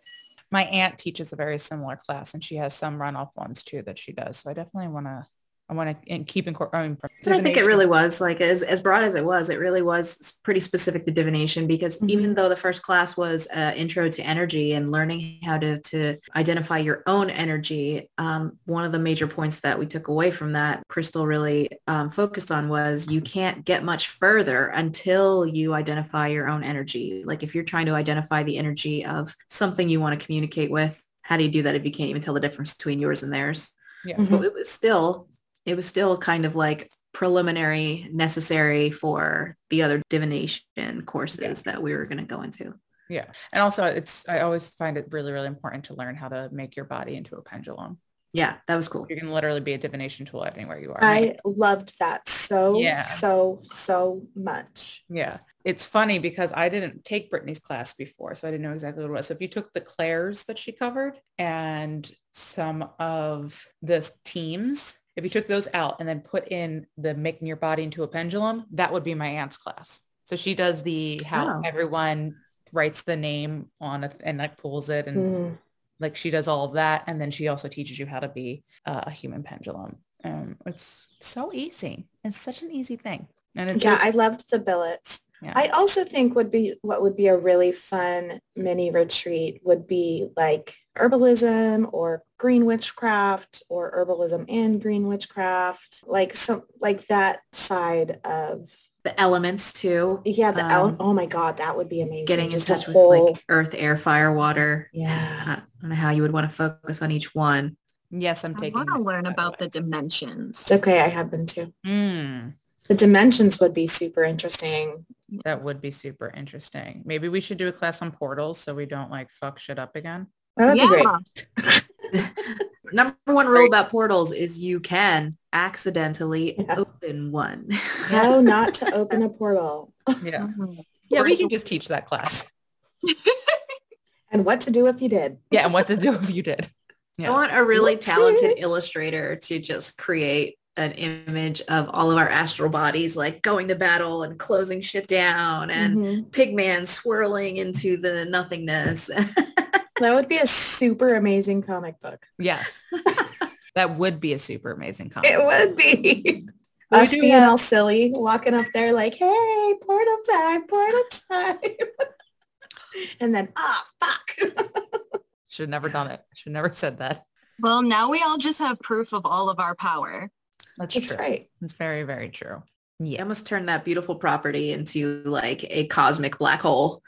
my aunt teaches a very similar class and she has some runoff ones too that she does. So I definitely want to I want to keep incorporating. And I think it really was like as, as broad as it was, it really was pretty specific to divination because Mhm. even though the first class was uh, intro to energy and learning how to, to identify your own energy, um, one of the major points that we took away from that Crystal really um, focused on was you can't get much further until you identify your own energy. Like if you're trying to identify the energy of something you want to communicate with, how do you do that if you can't even tell the difference between yours and theirs? Yeah. Mhm. So it was still, it was still kind of like preliminary necessary for the other divination courses that we were going to go into. Yeah. And also it's, I always find it really, really important to learn how to make your body into a pendulum. Yeah, that was cool. You can literally be a divination tool anywhere you are. I loved that so, Yeah. so, so much. Yeah. It's funny because I didn't take Brittany's class before, so I didn't know exactly what it was. So if you took the Claire's that she covered and some of the teams, if you took those out and then put in the making your body into a pendulum, that would be my aunt's class. So she does the how everyone writes the name on it and like pulls it and Mm. like she does all of that. And then she also teaches you how to be uh, a human pendulum. Um, it's so easy. It's such an easy thing. And it's Yeah, I loved the billets. Yeah. I also think would be what would be a really fun mini retreat would be like herbalism or green witchcraft or herbalism and green witchcraft, like some like that side of The elements too, yeah. The el- Um, oh my god, that would be amazing. getting in Just a touch with whole like earth, air, fire, water. yeah. I don't know how you would want to focus on each one. yes, I'm taking. I want to learn about the dimensions. Okay. I have been too. Mm, The dimensions would be super interesting. that would be super interesting. Maybe we should do a class on portals so we don't like fuck shit up again. That would yeah. be great. Number one rule about portals is you can accidentally Yeah. open one. How not to open a portal Yeah. Mhm. Yeah, we can just teach that class. and what to do if you did. Yeah, and what to do if you did. I want a really Whoopsie. talented illustrator to just create an image of all of our astral bodies, like going to battle and closing shit down and Mhm. Pigman swirling into the nothingness. That would be a super amazing comic book. Yes. that would be a super amazing comic. It would be. We Us do being have- all silly, walking up there like, hey, portal time, portal time. and then, ah, fuck. Should have never done it. Should have never said that. Well, now we all just have proof of all of our power. That's That's true. right. It's very, very true. You Yeah. almost turned that beautiful property into like a cosmic black hole.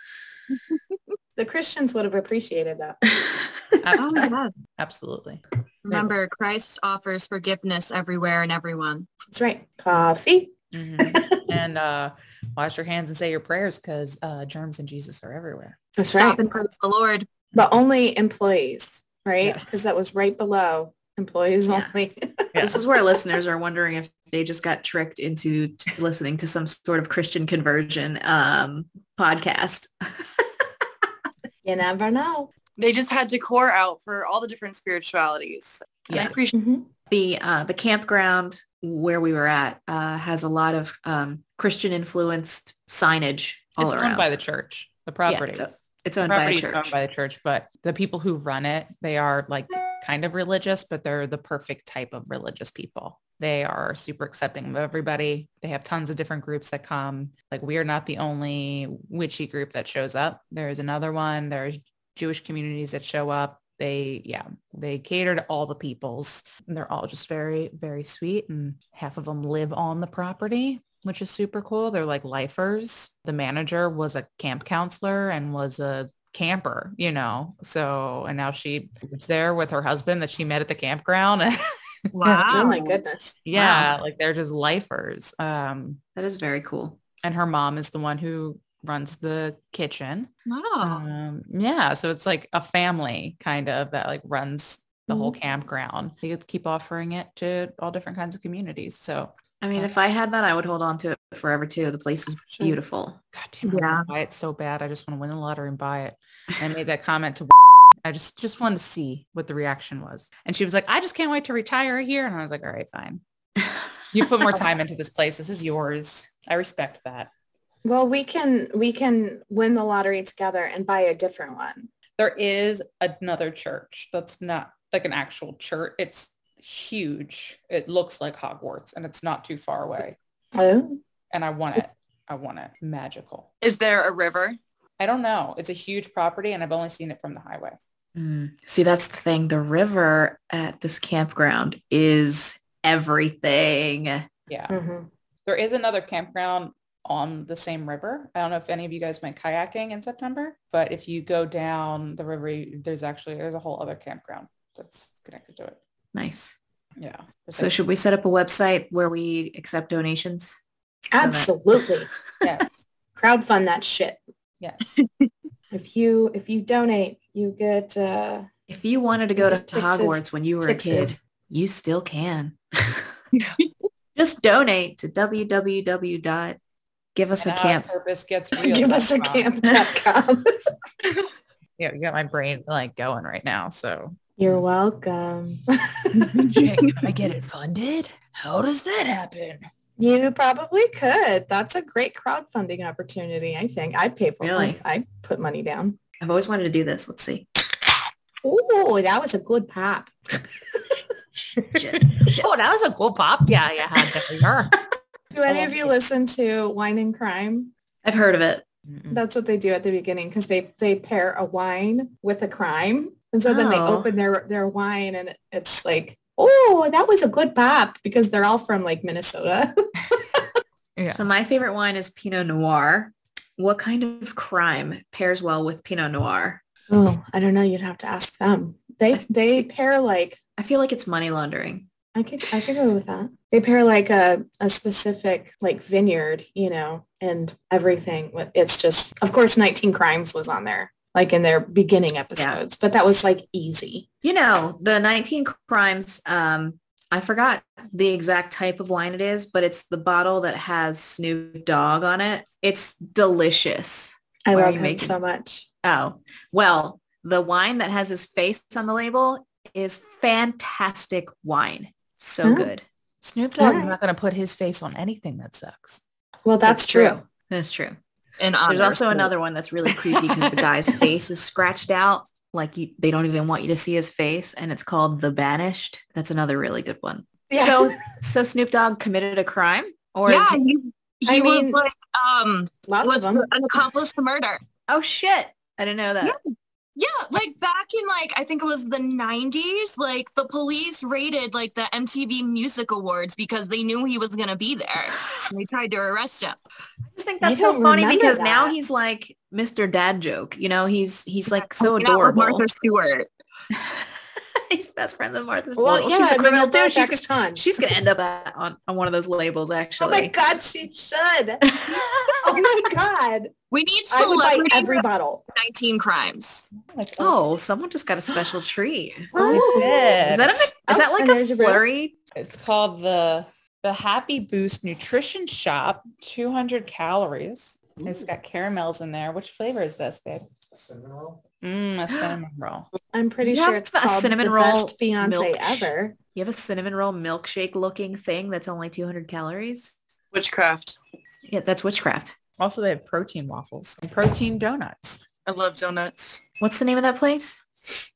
The Christians would have appreciated that. Absolutely. Oh, yeah. Absolutely. Remember, Christ offers forgiveness everywhere and everyone. That's right. Coffee. Mhm. and uh, wash your hands and say your prayers because uh, germs and Jesus are everywhere. That's Stop right. and praise the Lord. But only employees, right? Yes. Because that was right below employees Yeah. only. This is where listeners are wondering if they just got tricked into t- listening to some sort of Christian conversion um, podcast. You never know. They just had decor out for all the different spiritualities. And I Yeah. appreciate Mhm. the uh, the campground where we were at uh, has a lot of um, Christian influenced signage all it's around. owned by the church, the Yeah, property. it's, o- it's The owned by a church. owned by the church, but the people who run it, they are like kind of religious, but they're the perfect type of religious people. They are super accepting of everybody. They have tons of different groups that come. Like we are not the only witchy group that shows up. There's another one. There's Jewish communities that show up. They, yeah, they cater to all the peoples. And they're all just very, very sweet. And half of them live on the property, which is super cool. They're like lifers. The manager was a camp counselor and was a camper, you know. So, and now she was there with her husband that she met at the campground. Wow. Oh my goodness. yeah, like they're just lifers. Um, That is very cool. and her mom is the one who runs the kitchen. Wow. Um, yeah, so it's like a family kind of that like runs the whole campground. They keep offering it to all different kinds of communities. So I mean, if I had that, I would hold on to it forever too. The place is beautiful. God damn, I Yeah. buy it so bad. I just want to win the lottery and buy it. I made that comment to I just just wanted to see what the reaction was. And she was like, I just can't wait to retire here. And I was like, all right, fine. You put more time into this place. This is yours. I respect that. Well, we can we can win the lottery together and buy a different one. There is another church that's not like an actual church. It's huge. It looks like Hogwarts and it's not too far away. Oh, And I want it. I want it. Magical. Is there a river? I don't know. It's a huge property and I've only seen it from the highway. Mm. See, that's the thing. The river at this campground is everything. Yeah. mhm. There is another campground on the same river. I don't know if any of you guys went kayaking in September, but if you go down the river, there's actually, there's a whole other campground that's connected to it. Nice. Yeah. So should we set up a website where we accept donations? absolutely. yes. Crowdfund that shit. Yes. If you if you donate, you get uh If you wanted to go to Texas- Hogwarts when you were a kid, you still can. Just donate to www. Give us And our www.giveusacamp. purpose gets real. give us a camp.com. Yeah, you got my brain like going right now. So You're welcome. can I get it funded? How does that happen? You probably could. That's a great crowdfunding opportunity, I think. I'd pay for Really? it. I'd put money down. I've always wanted to do this. Let's see. Oh, that was a good pop. Oh, that was a cool pop. Yeah, yeah. Do any of you listen to Wine and Crime? I've heard of it. That's what they do at the beginning because they they pair a wine with a crime, and so then they Oh. open their their wine, and it's like, oh, that was a good pop because they're all from like Minnesota. Yeah. So my favorite wine is Pinot Noir. What kind of crime pairs well with Pinot Noir? oh, I don't know. You'd have to ask them. They they pair like I feel like it's money laundering. I could I could go with that. They pair like a a specific like vineyard, you know, and everything. with It's just, of course, 19 Crimes was on there, like in their beginning episodes, but that was like easy. You know, the 19 crimes, um, I forgot the exact type of wine it is, but it's the bottle that has Snoop Dogg on it. It's delicious. I Why are love you him making- so much. Oh, well, the wine that has his face on the label is fantastic wine. So good. Snoop Dogg is not going to put his face on anything that sucks. Well, that's, true. That's true. In There's honor. also another one that's really creepy because the guy's face is scratched out. Like you, they don't even want you to see his face and it's called The Banished. That's another really good one. Yeah. So, so Snoop Dogg committed a crime or yeah, is he, he I was mean- like um Lots was of them. an accomplice to murder. oh shit. I didn't know that. Yeah, like back in like I think it was the 90s, like the police raided like the MTV Music Awards because they knew he was going to be there. And they tried to arrest him. I just think I that's so funny remember because now he's like Mr. Dad joke. You know, he's he's like so Hanging out with adorable. Martha Stewart. he's best friends with Martha Well, Stewart. yeah, she's a criminal then too. She's Rebecca gonna, Chun. she's gonna end up uh, on, on one of those labels actually. Oh my God, she should. oh my God. We need I would buy celebrity every bottle. 19 crimes. Like, oh, someone just got a special treat. Oh, Is that a, is Oh, that like and a there's your flurry? It's called the the Happy Boost Nutrition Shop. 200 calories. It's got caramels in there. Which flavor is this, babe? Cinnamon roll? Mmm, a cinnamon roll. I'm pretty You sure have it's a cinnamon the roll best fiance milk- ever. You have a cinnamon roll milkshake looking thing that's only 200 calories? Witchcraft. Yeah, that's witchcraft. Also, they have protein waffles and protein donuts. I love donuts. What's the name of that place?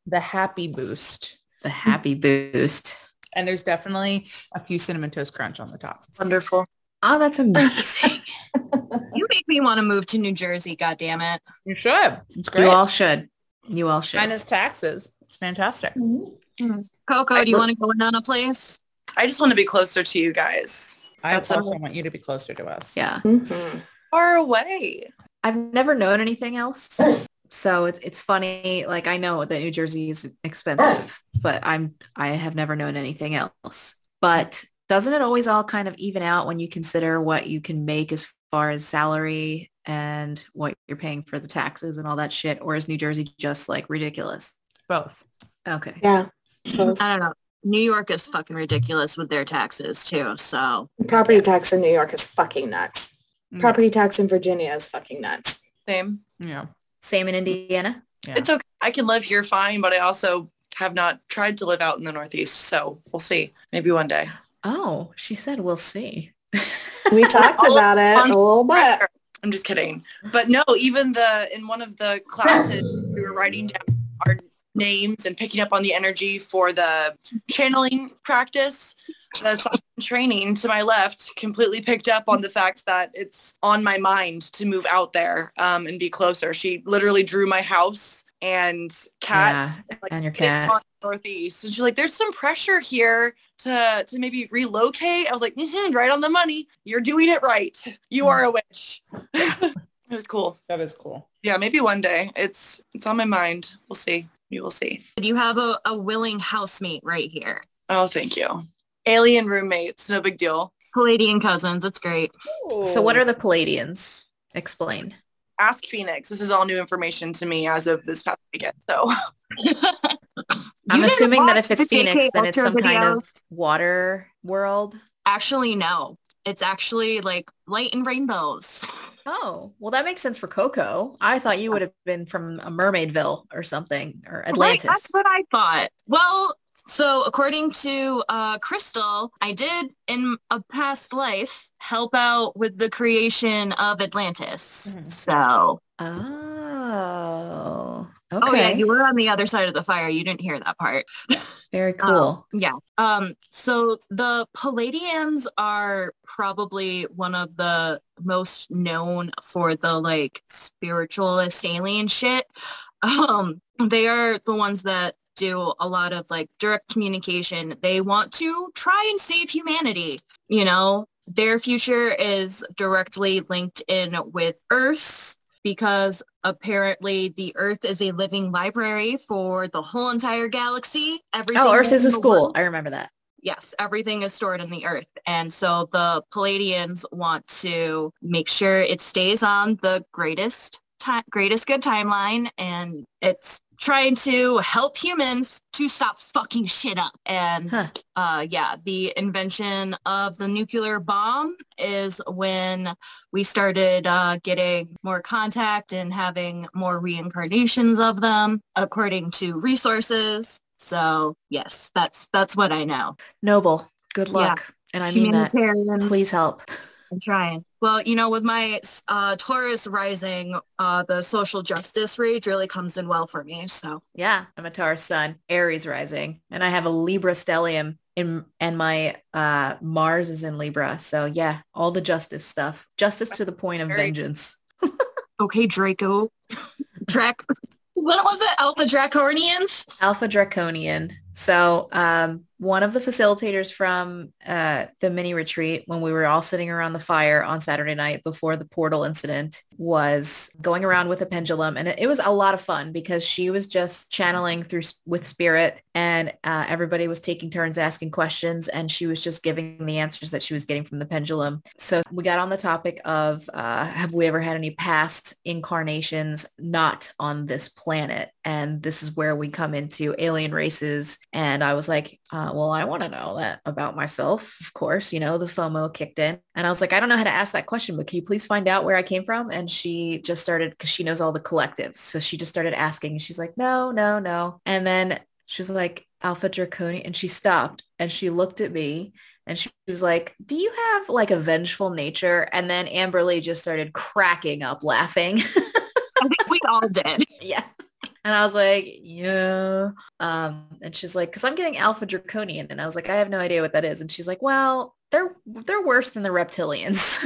The Happy Boost. The Happy Boost. And there's definitely a few cinnamon toast crunch on the top. Wonderful. Oh, that's amazing. You make me want to move to New Jersey, God damn it. You should. It's great. you all should. You all should. Minus taxes. It's fantastic. Mm-hmm. Mm-hmm. Coco, I do you look- want to go in on a place? I just want to be closer to you guys. I That's also a- want you to be closer to us. Yeah. Mhm. Far away. I've never known anything else. So it's it's funny. Like I know that New Jersey is expensive, but I'm I have never known anything else. But doesn't it always all kind of even out when you consider what you can make as far as salary and what you're paying for the taxes and all that shit? Or is New Jersey just like ridiculous? Both. Okay. Yeah. Both. I don't know. New York is fucking ridiculous with their taxes too. So Property tax in New York is fucking nuts. Mm. Property tax in Virginia is fucking nuts. Same. Yeah. Same in Indiana. Yeah. It's okay. I can live here fine, but I also have not tried to live out in the Northeast. So we'll see. Maybe one day. Oh, she said we'll see. We talked about it a little bit. I'm just kidding. But no, even the in one of the classes we were writing down our names and picking up on the energy for the channeling practice. The training to my left completely picked up on the fact that it's on my mind to move out there um, and be closer. She literally drew my house and cats Yeah, like, and your big cat. northeast. And she's like there's some pressure here to to maybe relocate. I was like hmm right on the money. You're doing it right. You are a witch. It was cool. That is cool. yeah maybe one day. It's it's on my mind. We'll see. We will see. You have a, a willing housemate right here. oh thank you alien roommates no big deal Pleiadian cousins. It's great. So what are the Pleiadians? Explain. ask phoenix this is all new information to me as of this past weekend so I'm assuming that if it's Phoenix, JK then it's Ultra some kind of water world. Actually, no. It's actually like light and rainbows. Oh, well, that makes sense for Coco. I thought you would have been from a Mermaidville or something, or Right, Atlantis. that's what I thought. Well, so according to uh, Crystal, I did in a past life help out with the creation of Atlantis. Mhm. So, Oh, okay. oh yeah, you were on the other side of the fire. You didn't hear that part. Very cool. Yeah. Um, so the Pleiadians are probably one of the most known for the like spiritualist alien shit. Um, they are the ones that do a lot of like direct communication. They want to try and save humanity. You know, their future is directly linked in with Earth's because apparently the Earth is a living library for the whole entire galaxy. Everything oh, Earth is a school. world- I remember that. yes, everything is stored in the earth. And so the Pleiadians want to make sure it stays on the greatest time, greatest good timeline. And it's trying to help humans to stop fucking shit up. And Huh. uh, yeah, the invention of the nuclear bomb is when we started uh, getting more contact and having more reincarnations of them according to resources. So yes, that's that's what I know. Noble. Good Yeah. luck. And I mean that. Please help. I'm trying. Well, you know, with my uh, Taurus rising, uh, the social justice rage really comes in well for me. So Yeah, I'm a Taurus sun, Aries rising, and I have a Libra stellium in, and my uh, Mars is in Libra. So yeah, all the justice stuff. Justice to the point of Very- vengeance. okay, Draco, Drac. What was it? Alpha Draconians? Alpha Draconian. So um, one of the facilitators from uh, the mini retreat, when we were all sitting around the fire on Saturday night before the portal incident, was going around with a pendulum, and it, was a lot of fun because she was just channeling through with spirit, and uh, everybody was taking turns asking questions, and she was just giving the answers that she was getting from the pendulum. So we got on the topic of uh, have we ever had any past incarnations not on this planet, and this is where we come into alien races and I was like, uh, well, I want to know that about myself. Of course, you know, the FOMO kicked in. And I was like, I don't know how to ask that question, but can you please find out where I came from? And she just started, because she knows all the collectives. So she just started asking. And she's like, no, no, no. And then she was like, Alpha Draconian. And she stopped and she looked at me and she was like, do you have like a vengeful nature? And then Amberly just started cracking up laughing. I think we all did. yeah. And I was like, yeah. Um, and she's like, cause I'm getting alpha draconian. And I was like, I have no idea what that is. And she's like, well, they're, they're worse than the reptilians.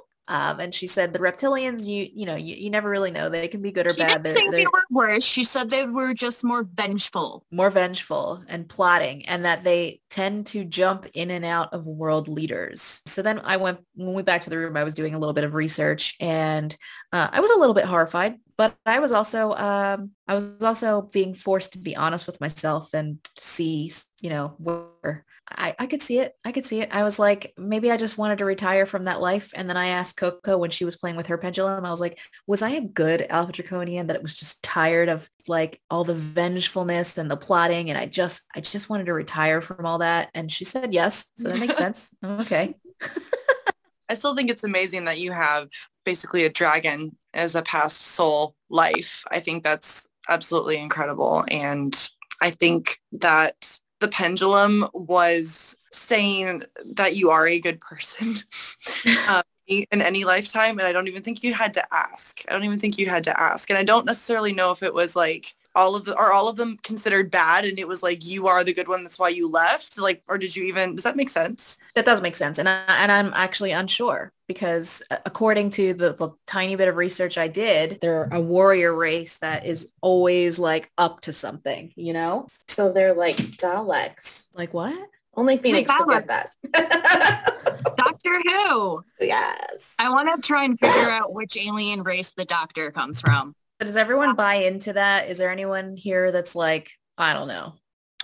um, and she said the reptilians, you, you know, you, you never really know. They can be good or She bad. didn't They're, they they're were worse. She said they were just more vengeful. more vengeful and plotting and that they tend to jump in and out of world leaders. So then I went, when we went back to the room, I was doing a little bit of research and uh, I was a little bit horrified, but I was also, um, I was also being forced to be honest with myself and see, you know, where I, I could see it. I could see it. I was like, maybe I just wanted to retire from that life. And then I asked Coco when she was playing with her pendulum, I was like, was I a good Alpha Draconian that it was just tired of like all the vengefulness and the plotting? And I just, I just wanted to retire from all that. And she said yes. So that makes sense. I'm okay. I still think it's amazing that you have basically a dragon as a past soul life. I think that's absolutely incredible. And I think that the pendulum was saying that you are a good person um, in any lifetime. And I don't even think you had to ask. I don't even think you had to ask. And I don't necessarily know if it was like all of the are all of them considered bad and it was like you are the good one that's why you left like or did you even does that make sense That does make sense. And, I, and I'm actually unsure because uh, according to the, the tiny bit of research I did, they're a warrior race that is always like up to something, you know? So they're like Daleks. Like what? Only Phoenix will get that. Doctor Who. yes. I want to try and figure out which alien race the doctor comes from. But does everyone buy into that? Is there anyone here that's like, I don't know,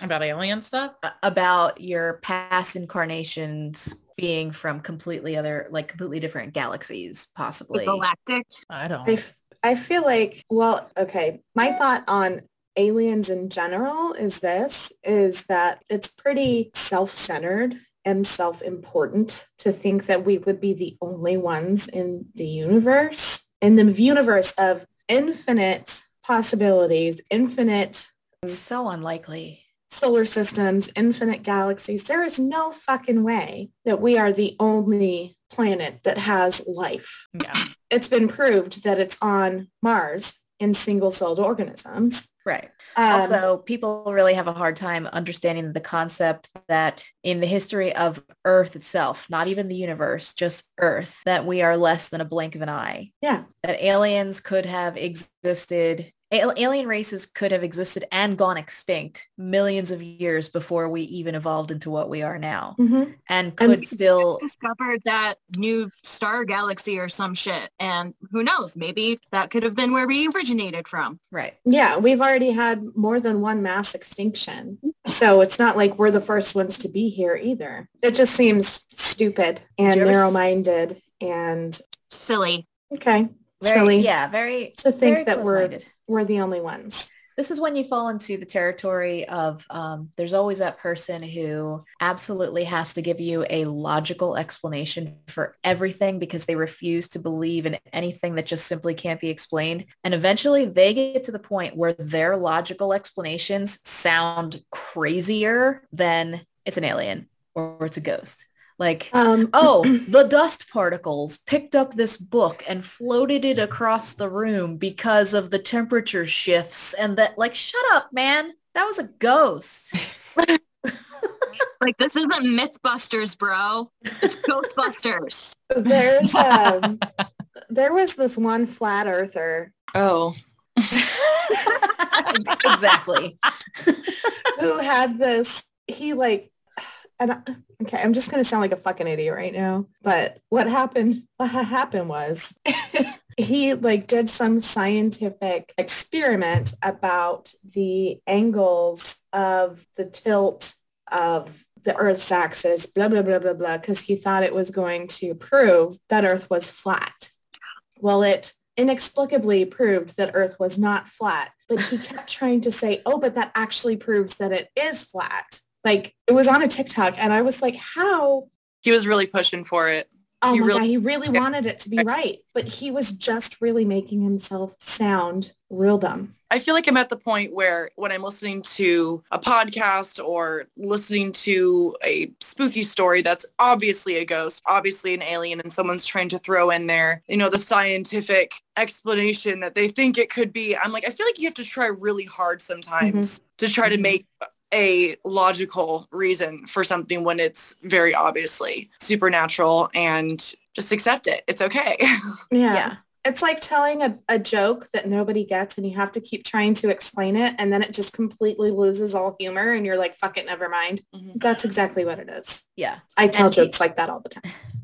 About alien stuff? about your past incarnations being from completely other, like completely different galaxies, The possibly? galactic. I don't. I, f- I feel like, well, okay, my thought on aliens in general is this, is that it's pretty self-centered and self-important to think that we would be the only ones in the universe, in the universe of infinite possibilities, infinite so unlikely. Solar systems, infinite galaxies. There is no fucking way that we are the only planet that has life. yeah. It's been proved that it's on Mars in single-celled organisms. Right. Um, also, people really have a hard time understanding the concept that in the history of Earth itself, not even the universe, just Earth, that we are less than a blink of an eye. yeah, That aliens could have existed, alien races could have existed and gone extinct millions of years before we even evolved into what we are now Mhm. and could And- still, Just discovered that new star galaxy or some shit. And who knows, maybe that could have been where we originated from. right. yeah, we've already had more than one mass extinction. So it's not like we're the first ones to be here either. It just seems stupid and Did you ever s- narrow-minded and Silly. okay, Very, silly yeah, very, to think very that we're close-minded. We're the only ones. this is when you fall into the territory of um, there's always that person who absolutely has to give you a logical explanation for everything because they refuse to believe in anything that just simply can't be explained. And eventually they get to the point where their logical explanations sound crazier than it's an alien or it's a ghost. Like, Um, oh, the dust particles picked up this book and floated it across the room because of the temperature shifts and that like, shut up, man. That was a ghost. Like this isn't Mythbusters, bro. It's Ghostbusters. there's um, there was this one flat earther oh exactly. who had this he like and I- okay i'm just going to sound like a fucking idiot right now but what happened what ha- happened was he like did some scientific experiment about the angles of the tilt of the earth's axis blah blah blah blah blah because he thought it was going to prove that earth was flat. Well it inexplicably proved that earth was not flat but he kept trying to say oh but that actually proves that it is flat like it was on a tiktok and i was like how he was really pushing for it oh He my really- god he really wanted it to be right but he was just really making himself sound real dumb I feel like I'm at the point where when I'm listening to a podcast or listening to a spooky story that's obviously a ghost, obviously an alien, and someone's trying to throw in there, you know, the scientific explanation that they think it could be. I'm like, I feel like you have to try really hard sometimes to try to Mhm. make a logical reason for something when it's very obviously supernatural and just accept it. It's okay. yeah, Yeah. it's like telling a, a joke that nobody gets and you have to keep trying to explain it and then it just completely loses all humor and you're like fuck it never mind Mhm. that's exactly what it is Yeah. i tell And he- jokes like that all the time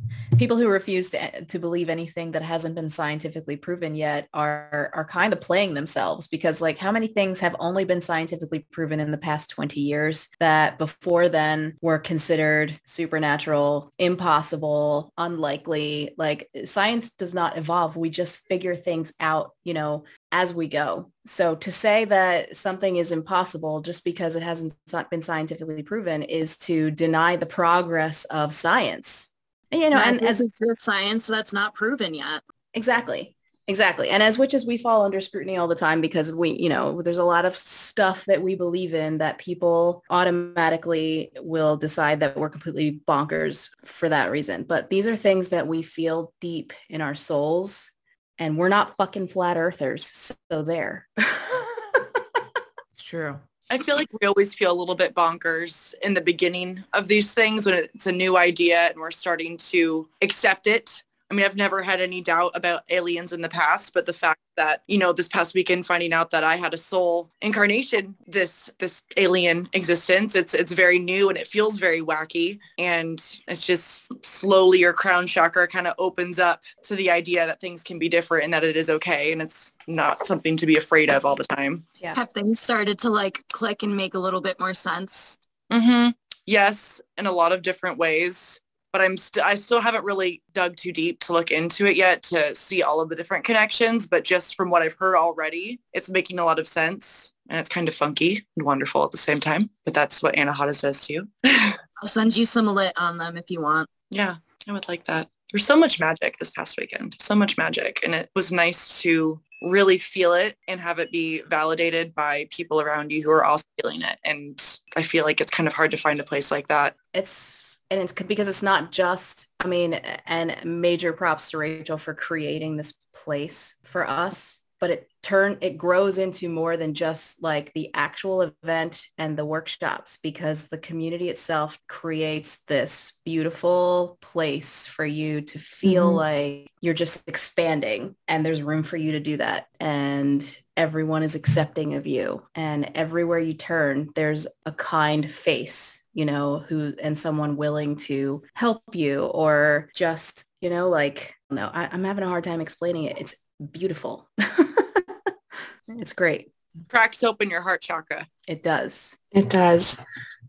Mm-hmm. People who refuse to, eh, to believe anything that hasn't been scientifically proven yet are are kind of playing themselves because like how many things have only been scientifically proven in the past 20 years that before then were considered supernatural, impossible, unlikely. Like science does not evolve. We just figure things out, you know, as we go. So to say that something is impossible just because it hasn't been scientifically proven is to deny the progress of science. You know, and as just science that's not proven yet. Exactly. Exactly. And as witches, we fall under scrutiny all the time because we, you know, there's a lot of stuff that we believe in that people automatically will decide that we're completely bonkers for that reason. But these are things that we feel deep in our souls and we're not fucking flat earthers. So there. True. I feel like we always feel a little bit bonkers in the beginning of these things when it's a new idea and we're starting to accept it. I mean, I've never had any doubt about aliens in the past, but the fact that, you know, this past weekend finding out that I had a soul incarnation, this this alien existence, it's it's very new and it feels very wacky. And it's just slowly your crown chakra kind of opens up to the idea that things can be different and that it is okay and it's not something to be afraid of all the time. Yeah. Have things started to like click and make a little bit more sense? Mm-hmm. Yes, in a lot of different ways but I'm still I still haven't really dug too deep to look into it yet to see all of the different connections. But just from what I've heard already, it's making a lot of sense and it's kind of funky and wonderful at the same time. But that's what Anahata's does too. I'll send you some lit on them if you want. yeah, I would like that. There's so much magic this past weekend, so much magic, and it was nice to really feel it and have it be validated by people around you who are also feeling it. And I feel like it's kind of hard to find a place like that. It's and it's because it's not just I mean and major props to Rachel for creating this place for us but it turn it grows into more than just like the actual event and the workshops because the community itself creates this beautiful place for you to feel Mhm. like you're just expanding and there's room for you to do that and everyone is accepting of you and everywhere you turn there's a kind face you know who and someone willing to help you or just you know like no I, i'm having a hard time explaining it it's beautiful it's great Cracks open your heart chakra. it does It does.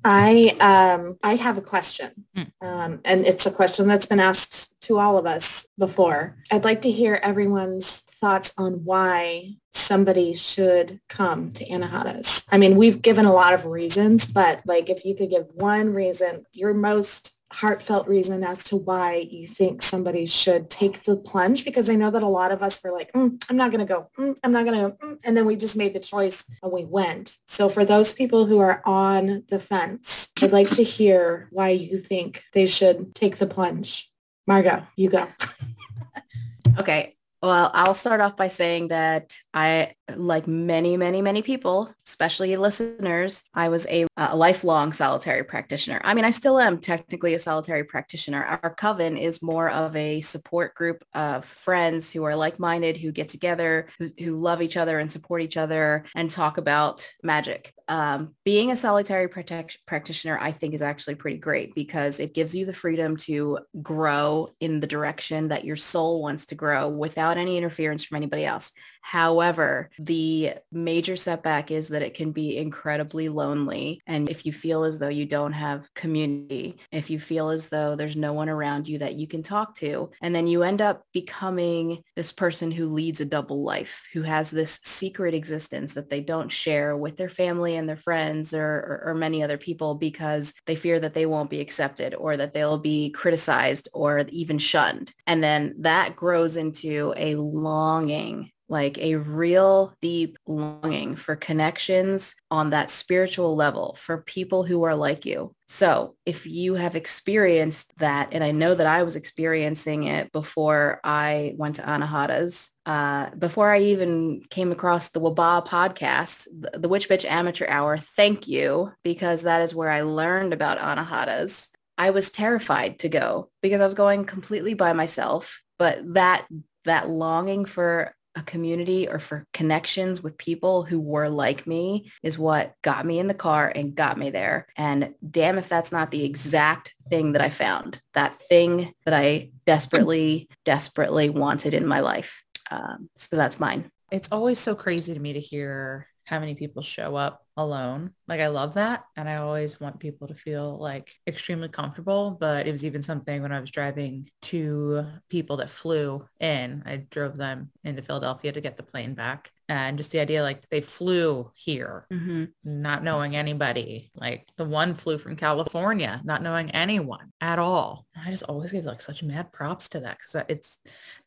I um I have a question. Hmm. Um, and it's a question that's been asked to all of us before. I'd like to hear everyone's thoughts on why somebody should come to Anahata's. I mean, we've given a lot of reasons, but like if you could give one reason, your most heartfelt reason as to why you think somebody should take the plunge because I know that a lot of us were like, "Mm, I'm not going to go. Mm, I'm not going to. Mm, and then we just made the choice and we went. So for those people who are on the fence, I'd like to hear why you think they should take the plunge. Margot, you go. Okay. Well, I'll start off by saying that I, like many, many, many people, especially listeners, I was a, a lifelong solitary practitioner. I mean, I still am technically a solitary practitioner. Our coven is more of a support group of friends who are like-minded, who get together, who, who love each other and support each other and talk about magic. Um, being a solitary protect- practitioner, I think is actually pretty great because it gives you the freedom to grow in the direction that your soul wants to grow without any interference from anybody else. However, the major setback is that it can be incredibly lonely. And if you feel as though you don't have community, if you feel as though there's no one around you that you can talk to, and then you end up becoming this person who leads a double life, who has this secret existence that they don't share with their family and their friends or, or, or many other people because they fear that they won't be accepted or that they'll be criticized or even shunned. And then that grows into a longing like a real deep longing for connections on that spiritual level for people who are like you. So if you have experienced that, and I know that I was experiencing it before I went to Anahata's, uh, before I even came across the Waba podcast, the, the Witch Bitch Amateur Hour, thank you, because that is where I learned about Anahata's. I was terrified to go because I was going completely by myself, but that that longing for a community or for connections with people who were like me is what got me in the car and got me there. And damn if that's not the exact thing that I found, that thing that I desperately, desperately wanted in my life. Um, so that's mine. It's always so crazy to me to hear how many people show up alone. Like I love that. And I always want people to feel like extremely comfortable. But it was even something when I was driving two people that flew in. I drove them into Philadelphia to get the plane back. And just the idea like they flew here, Mm-hmm. not knowing anybody. Like the one flew from California, not knowing anyone at all. I just always give like such mad props to that because it's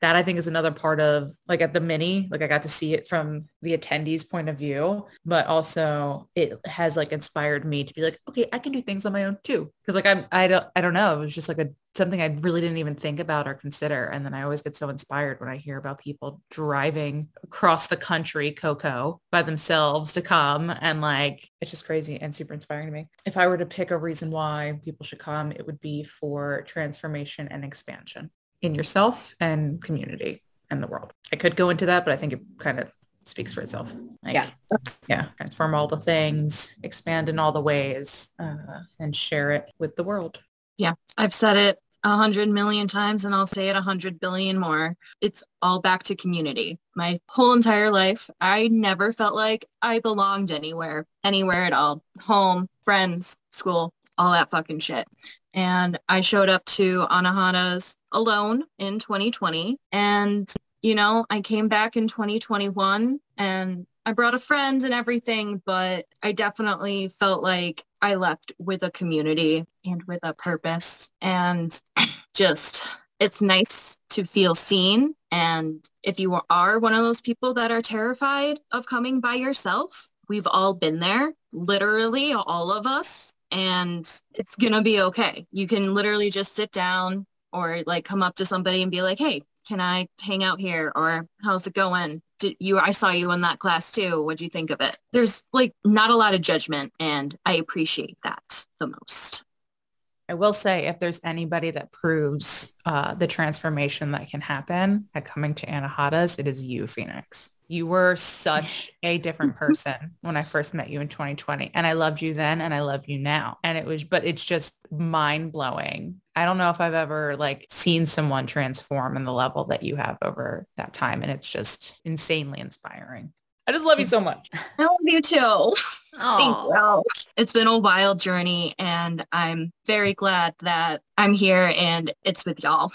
that I think is another part of like at the mini, like I got to see it from the attendees point of view, but also it has like inspired me to be like, okay, I can do things on my own too. Cause like I'm, I don't, I don't know. It was just like a something I really didn't even think about or consider. And then I always get so inspired when I hear about people driving across the country, Coco, by themselves to come. And like, it's just crazy and super inspiring to me. If I were to pick a reason why people should come, it would be for transformation and expansion in yourself and community and the world. I could go into that, but I think it kind of speaks for itself. Like, Yeah. Yeah. Transform all the things, expand in all the ways, uh, and share it with the world. Yeah. I've said it a hundred million times and I'll say it a hundred billion more. It's all back to community. My whole entire life, I never felt like I belonged anywhere, anywhere at all. Home, friends, school, all that fucking shit. And I showed up to Anahata's alone in 2020. And, you know, I came back in 2021 and I brought a friend and everything, but I definitely felt like I left with a community and with a purpose. And just it's nice to feel seen. And if you are one of those people that are terrified of coming by yourself we've all been there literally all of us. And it's gonna be okay. You can literally just sit down or like come up to somebody and be like hey can i hang out here? Or how's it going did you i saw you in that class too. What'd you think of it? There's like not a lot of judgment and i appreciate that the most I will say if there's anybody that proves uh, the transformation that can happen at coming to Anahata's, it is you, Phoenix. You were such a different person when I first met you in 2020. And I loved you then and I love you now. And it was, but it's just mind blowing. I don't know if I've ever like seen someone transform in the level that you have over that time. And it's just insanely inspiring. I just love you so much. i love you too Thank you. It's been a wild journey and I'm very glad that I'm here and it's with y'all.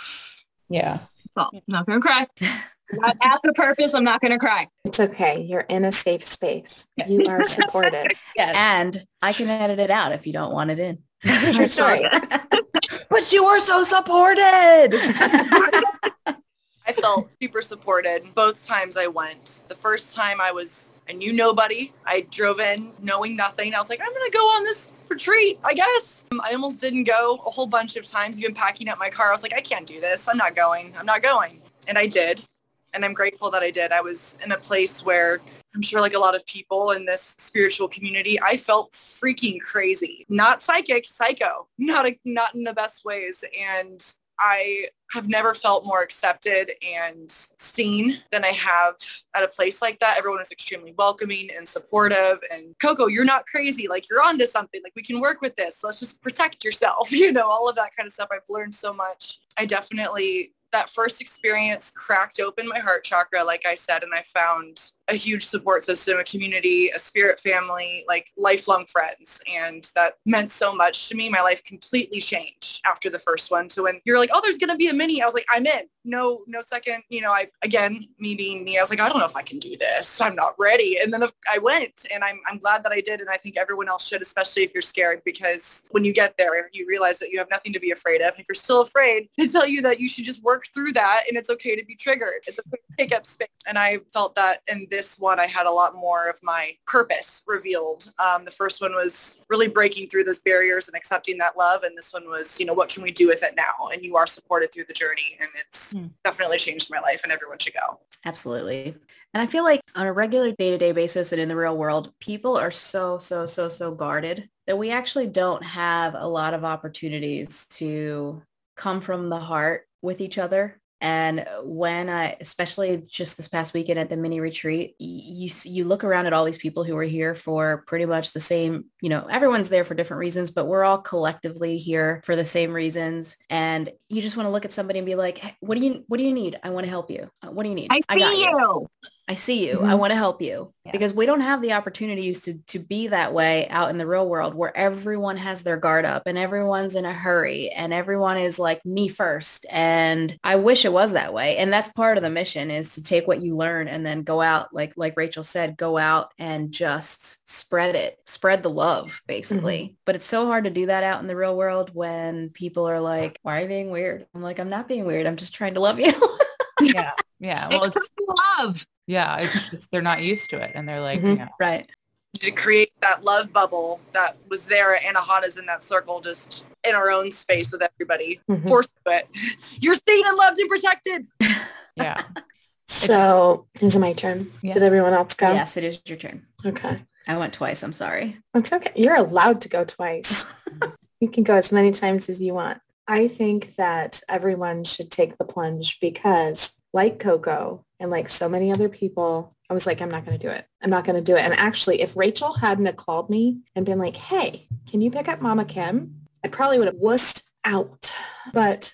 Yeah. So I'm not gonna cry. Not at the purpose, I'm not gonna cry. It's okay. You're in a safe space. You are supported. Yes. And I can edit it out if you don't want it in. True story. but you were so supported. I felt super supported both times I went. The first time I was, I knew nobody. I drove in knowing nothing. I was like, I'm going to go on this retreat, I guess. Um, I almost didn't go a whole bunch of times, even packing up my car. I was like, I can't do this. I'm not going. I'm not going. And I did. And I'm grateful that I did. I was in a place where I'm sure like a lot of people in this spiritual community, I felt freaking crazy. Not psychic, psycho. Not a, not in the best ways. And I have never felt more accepted and seen than I have at a place like that. Everyone is extremely welcoming and supportive. And Coco, you're not crazy. Like you're onto something. Like we can work with this. Let's just protect yourself. You know, all of that kind of stuff. I've learned so much. I definitely that first experience cracked open my heart chakra, like I said, and I found a huge support system, a community, a spirit family, like lifelong friends. And that meant so much to me. My life completely changed after the first one. So when you're like, oh, there's going to be a mini, I was like, I'm in. No, no second. You know, I, again, me being me, I was like, I don't know if I can do this. I'm not ready. And then I went and I'm, I'm glad that I did. And I think everyone else should, especially if you're scared, because when you get there, you realize that you have nothing to be afraid of. And If you're still afraid, they tell you that you should just work through that and it's okay to be triggered. It's okay to take up space. And I felt that in this one, I had a lot more of my purpose revealed. Um, the first one was really breaking through those barriers and accepting that love. And this one was, you know, what can we do with it now? And you are supported through the journey. And it's Hmm. definitely changed my life and everyone should go. Absolutely. And I feel like on a regular day-to-day basis and in the real world, people are so, so, so, so guarded that we actually don't have a lot of opportunities to come from the heart with each other. And when I, especially just this past weekend at the mini retreat, you you look around at all these people who are here for pretty much the same, you know, everyone's there for different reasons, but we're all collectively here for the same reasons. And you just want to look at somebody and be like, "Hey, what do you, what do you need? I want to help you. Uh, What do you need? I see you. I see you. Mhm. I want to help you Yeah. because we don't have the opportunities to, to be that way out in the real world where everyone has their guard up and everyone's in a hurry and everyone is like me first. And I wish it was that way. And that's part of the mission is to take what you learn and then go out, like, like Rachel said, go out and just spread it, spread the love basically. But it's so hard to do that out in the real world when people are like, why are you being weird? I'm like, I'm not being weird. I'm just trying to love you. Yeah. Yeah. Well, it's, Accept love. yeah, it's just, they're not used to it. And they're like, Mhm. you know, right. To create that love bubble that was there at Anahata's in that circle just in our own space with everybody. Mhm. Forced to it. You're seen and loved and protected. Yeah. So is it my turn? Yeah. Did everyone else go? Yes, it is your turn. Okay. I went twice. I'm sorry. That's okay. You're allowed to go twice. you can go as many times as you want. I think that everyone should take the plunge because like Coco and like so many other people, I was like, I'm not going to do it. I'm not going to do it. And actually, if Rachel hadn't have called me and been like, hey, can you pick up Mama Kim? I probably would have wussed out. But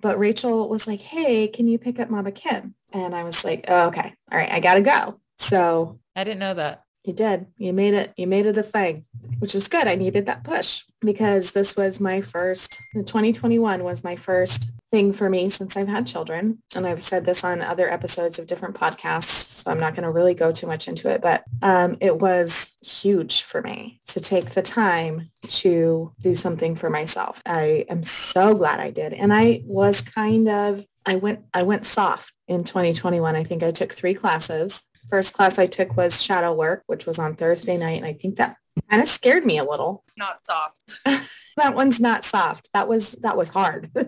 but Rachel was like, hey, can you pick up Mama Kim? And I was like, oh, okay. All right. I got to go. So I didn't know that. you did. You made it. You made it a thing, which was good. I needed that push because this was my first, 2021 was my first thing for me since I've had children. And I've said this on other episodes of different podcasts, so I'm not going to really go too much into it, but um, it was huge for me to take the time to do something for myself. I am so glad I did. And I was kind of, I went, I went soft in 2021. I think I took three classes first class I took was shadow work, which was on Thursday night. And I think that kind of scared me a little. Not soft. That one's not soft. That was, that was hard.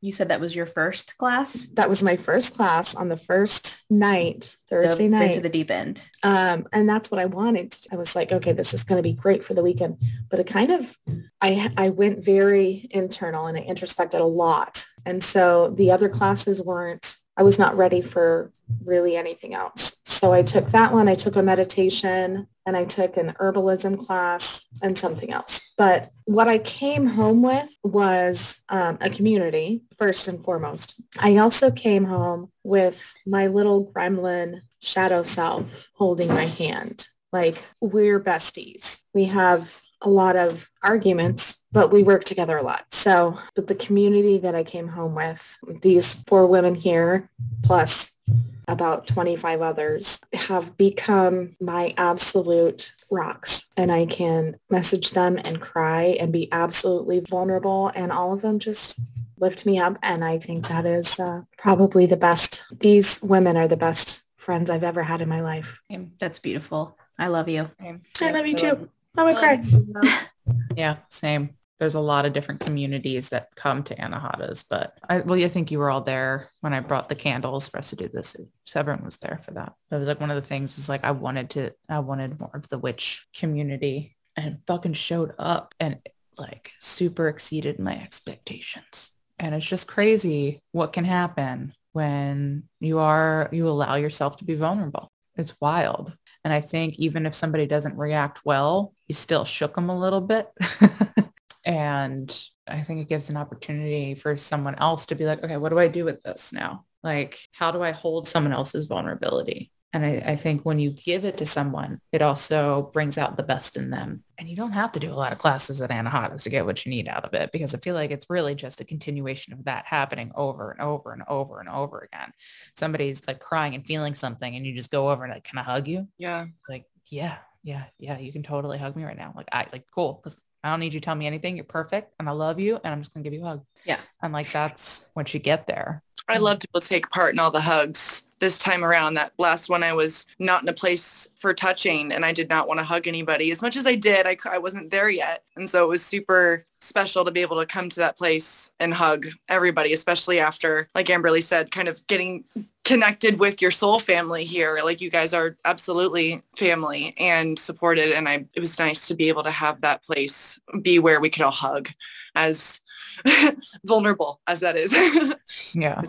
You said that was your first class. that was my first class on the first night, Thursday Dove night. into the deep end. Um, and that's what I wanted. I was like, okay, this is going to be great for the weekend. But it kind of, I, I went very internal and I introspected a lot. And so the other classes weren't, I was not ready for really anything else. So I took that one. I took a meditation and I took an herbalism class and something else. But what I came home with was um, a community first and foremost. I also came home with my little gremlin shadow self holding my hand. Like we're besties. We have a lot of arguments, but we work together a lot. So, but the community that I came home with, these four women here, plus about 25 others, have become my absolute rocks. And I can message them and cry and be absolutely vulnerable. And all of them just lift me up. And I think that is uh, probably the best. These women are the best friends I've ever had in my life. That's beautiful. I love you. I love you too. I'm gonna cry. Yeah, same. There's a lot of different communities that come to Anahata's, but I, well, I think you were all there when I brought the candles for us to do this. So everyone was there for that. That was like one of the things was like, I wanted to, I wanted more of the witch community and fucking showed up and like super exceeded my expectations. And it's just crazy what can happen when you are, you allow yourself to be vulnerable. It's wild. And I think even if somebody doesn't react well, you still shook them a little bit. and I think it gives an opportunity for someone else to be like, okay, what do I do with this now? Like, how do I hold someone else's vulnerability? And I, I think when you give it to someone, it also brings out the best in them. And you don't have to do a lot of classes at Anahata's to get what you need out of it because I feel like it's really just a continuation of that happening over and over and over and over again. Somebody's like crying and feeling something and you just go over and like, can I hug you? Yeah. like, yeah, yeah, yeah, you can totally hug me right now. Like, I like, cool. Cause I don't need you to tell me anything. You're perfect. And I love you. And I'm just going to give you a hug. Yeah. And like, that's once you get there. I love to be able to take part in all the hugs. This time around, that last one, I was not in a place for touching and I did not want to hug anybody. As much as I did, I, I wasn't there yet. And so it was super special to be able to come to that place and hug everybody, especially after, like Amberly said, kind of getting connected with your soul family here. Like you guys are absolutely family and supported. And I, it was nice to be able to have that place be where we could all hug as vulnerable as that is. Yeah.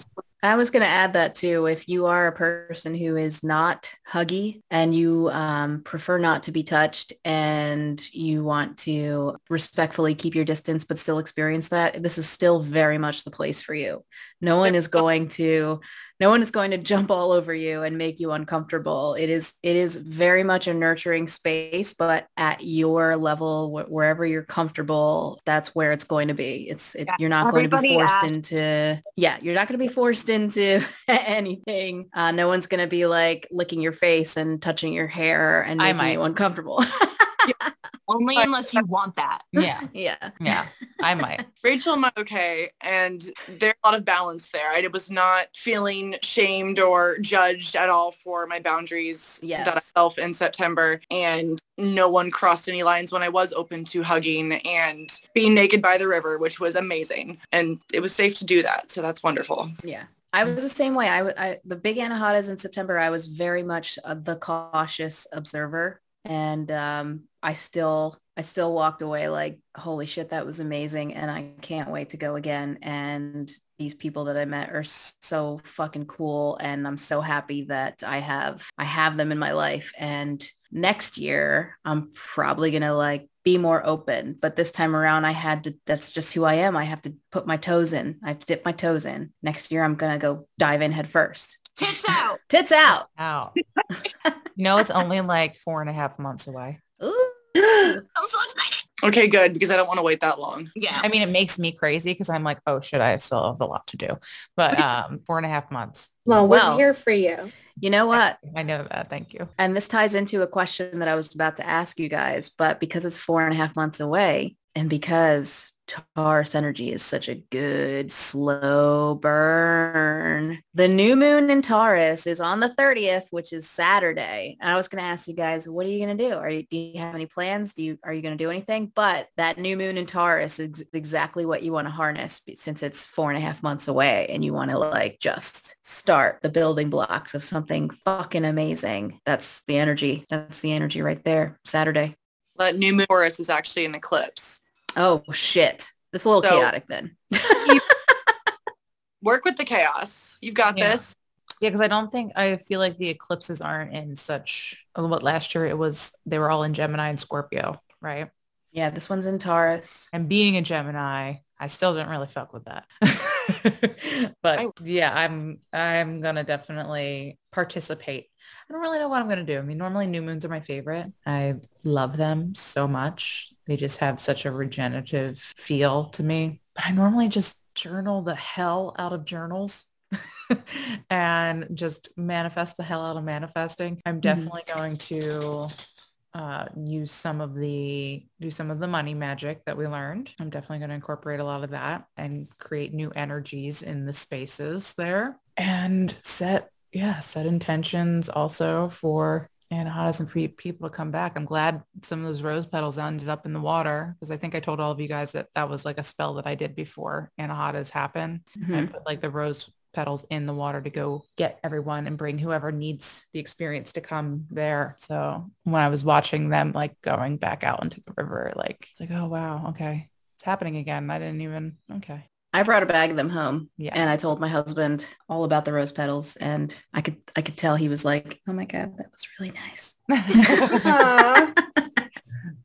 I was going to add that too. If you are a person who is not huggy and you um, prefer not to be touched and you want to respectfully keep your distance but still experience that, this is still very much the place for you. No one is going to no one is going to jump all over you and make you uncomfortable. It is it is very much a nurturing space, but at your level, wh- wherever you're comfortable, that's where it's going to be. It's it, Yeah, you're not going to be forced asked. into yeah, you're not going to be forced into anything. Uh, no one's going to be like licking your face and touching your hair and I making might. you uncomfortable. Only unless you want that. Yeah. yeah. Yeah. I might. Rachel and I okay, and there's a lot of balance there. I was not feeling shamed or judged at all for my boundaries Yes. that I felt in September, and no one crossed any lines when I was open to hugging and being naked by the river, which was amazing, and it was safe to do that. So that's wonderful. Yeah. I was the same way. I, w- I the big Anahata's in September, I was very much uh, the cautious observer. And um, I still, I still walked away like, holy shit, that was amazing. And I can't wait to go again. And these people that I met are so fucking cool. And I'm so happy that I have, I have them in my life. And next year, I'm probably going to like be more open. But this time around, I had to, that's just who I am. I have to put my toes in. I have to dip my toes in. Next year, I'm going to go dive in head first. Tits out. Tits out. out you know, it's only like four and a half months away. Ooh. I'm so excited. Okay, good, because I don't want to wait that long. Yeah. I mean, it makes me crazy because I'm like, oh shit, I still have a lot to do. But um, four and a half months. Well, we're Well. here for you. You know what? I know that. Thank you. And this ties into a question that I was about to ask you guys, but because it's four and a half months away and because Taurus energy is such a good slow burn, the new moon in Taurus is on the 30th, which is Saturday. And I was going to ask you guys, what are you going to do? Are you, do you have any plans? Do you, are you going to do anything? But that new moon in Taurus is exactly what you want to harness since it's four and a half months away and you want to like just start the building blocks of something fucking amazing. That's the energy. That's the energy right there. Saturday. That new moon Taurus is actually an eclipse. Oh shit. It's a little So- chaotic then. Work with the chaos. You've got Yeah. this. Yeah, because I don't think I feel like the eclipses aren't in such. Oh, what last year it was, they were all in Gemini and Scorpio, right? yeah, this one's in Taurus. And being a Gemini, I still didn't really fuck with that. but I- yeah, I'm I'm gonna definitely participate. I don't really know what I'm gonna do. I mean, normally new moons are my favorite. I love them so much. They just have such a regenerative feel to me. But I normally just journal the hell out of journals. and just manifest the hell out of manifesting. I'm definitely going to uh, use some of the do some of the money magic that we learned. I'm definitely going to incorporate a lot of that and create new energies in the spaces there and set yeah set intentions also for And for you people to come back. I'm glad some of those rose petals ended up in the water because I think I told all of you guys that that was like a spell that I did before Anahata's happened. I Mhm. put like the rose petals in the water to go get everyone and bring whoever needs the experience to come there. So when I was watching them like going back out into the river, like it's like, oh wow, okay. It's happening again. I didn't even okay. I brought a bag of them home Yeah. and I told my husband all about the rose petals and I could I could tell he was like, oh my God, that was really nice.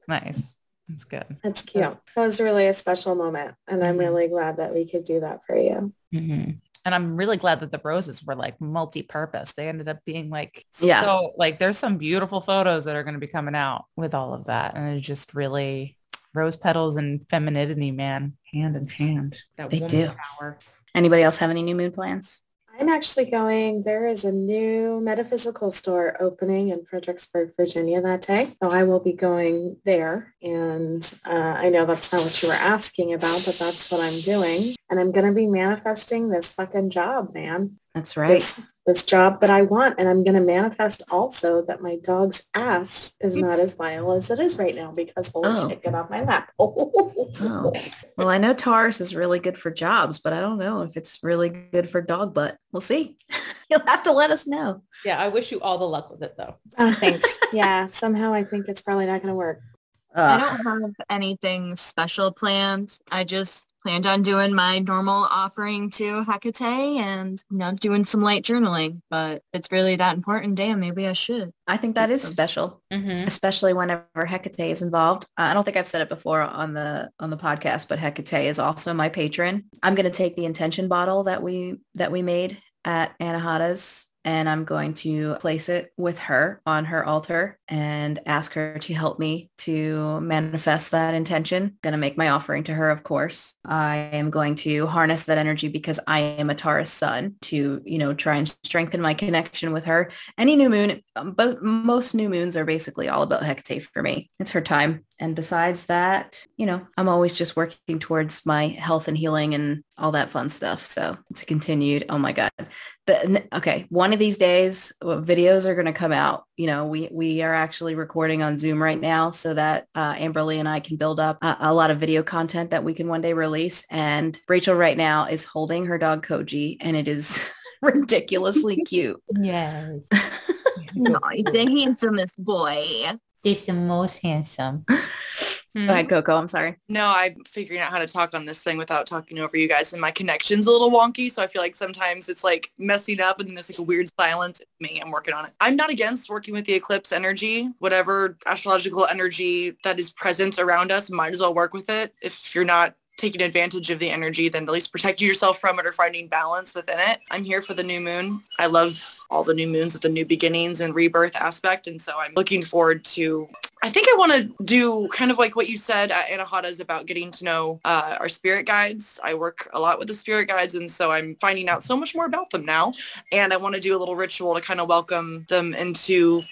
Nice. That's good. that's cute. That was really a special moment. And I'm Mhm. really glad that we could do that for you. Mhm. And I'm really glad that the roses were like multi-purpose. They ended up being like Yeah. so like there's some beautiful photos that are going to be coming out with all of that. And it just really rose petals and femininity, man, hand in hand. That They do. power. Anybody else have any new moon plans? I'm actually going, there is a new metaphysical store opening in Fredericksburg, Virginia that day. So I will be going there. And uh, I know that's not what you were asking about, but that's what I'm doing. And I'm going to be manifesting this fucking job, man. That's right. This, this job that I want. And I'm going to manifest also that my dog's ass is mm. not as vile as it is right now because holy Oh. shit, get off my lap. Oh. Well, I know Taurus is really good for jobs, but I don't know if it's really good for dog butt. We'll see. You'll have to let us know. Yeah, I wish you all the luck with it though. Oh, thanks. yeah, somehow I think it's probably not going to work. I don't have anything special planned. I just planned on doing my normal offering to Hecate and you know, doing some light journaling. But it's really that important, damn, maybe I should. I think that is Awesome. special, Mm-hmm. especially whenever Hecate is involved. I don't think I've said it before on the on the podcast, but Hecate is also my patron. I'm going to take the intention bottle that we that we made at Anahata's and I'm going to place it with her on her altar and ask her to help me to manifest that intention. Going to make my offering to her, of course. I am going to harness that energy because I am a Taurus sun to, you know, try and strengthen my connection with her. Any new moon, um, but most new moons are basically all about Hecate for me. It's her time. And besides that, you know, I'm always just working towards my health and healing and all that fun stuff. So it's a continued, oh my God. The, okay, one of these days videos are going to come out. You know, we, we are actually recording on Zoom right now so that uh, Amberly and I can build up a, a lot of video content that we can one day release. And Rachel right now is holding her dog Koji and it is ridiculously cute. Yes. no, the handsomest boy. He's the most handsome. Go ahead, hmm. Coco. I'm sorry. No, I'm figuring out how to talk on this thing without talking over you guys, and my connection's a little wonky. So I feel like sometimes it's like messing up, and then there's like a weird silence. It's me, I'm working on it. I'm not against working with the eclipse energy, whatever astrological energy that is present around us. Might as well work with it. If you're not taking advantage of the energy, then at least protecting yourself from it or finding balance within it. I'm here for the new moon. I love all the new moons with the new beginnings and rebirth aspect. And so I'm looking forward to, I think I want to do kind of like what you said at Anahata's about getting to know uh, our spirit guides. I work a lot with the spirit guides. And so I'm finding out so much more about them now. And I want to do a little ritual to kind of welcome them into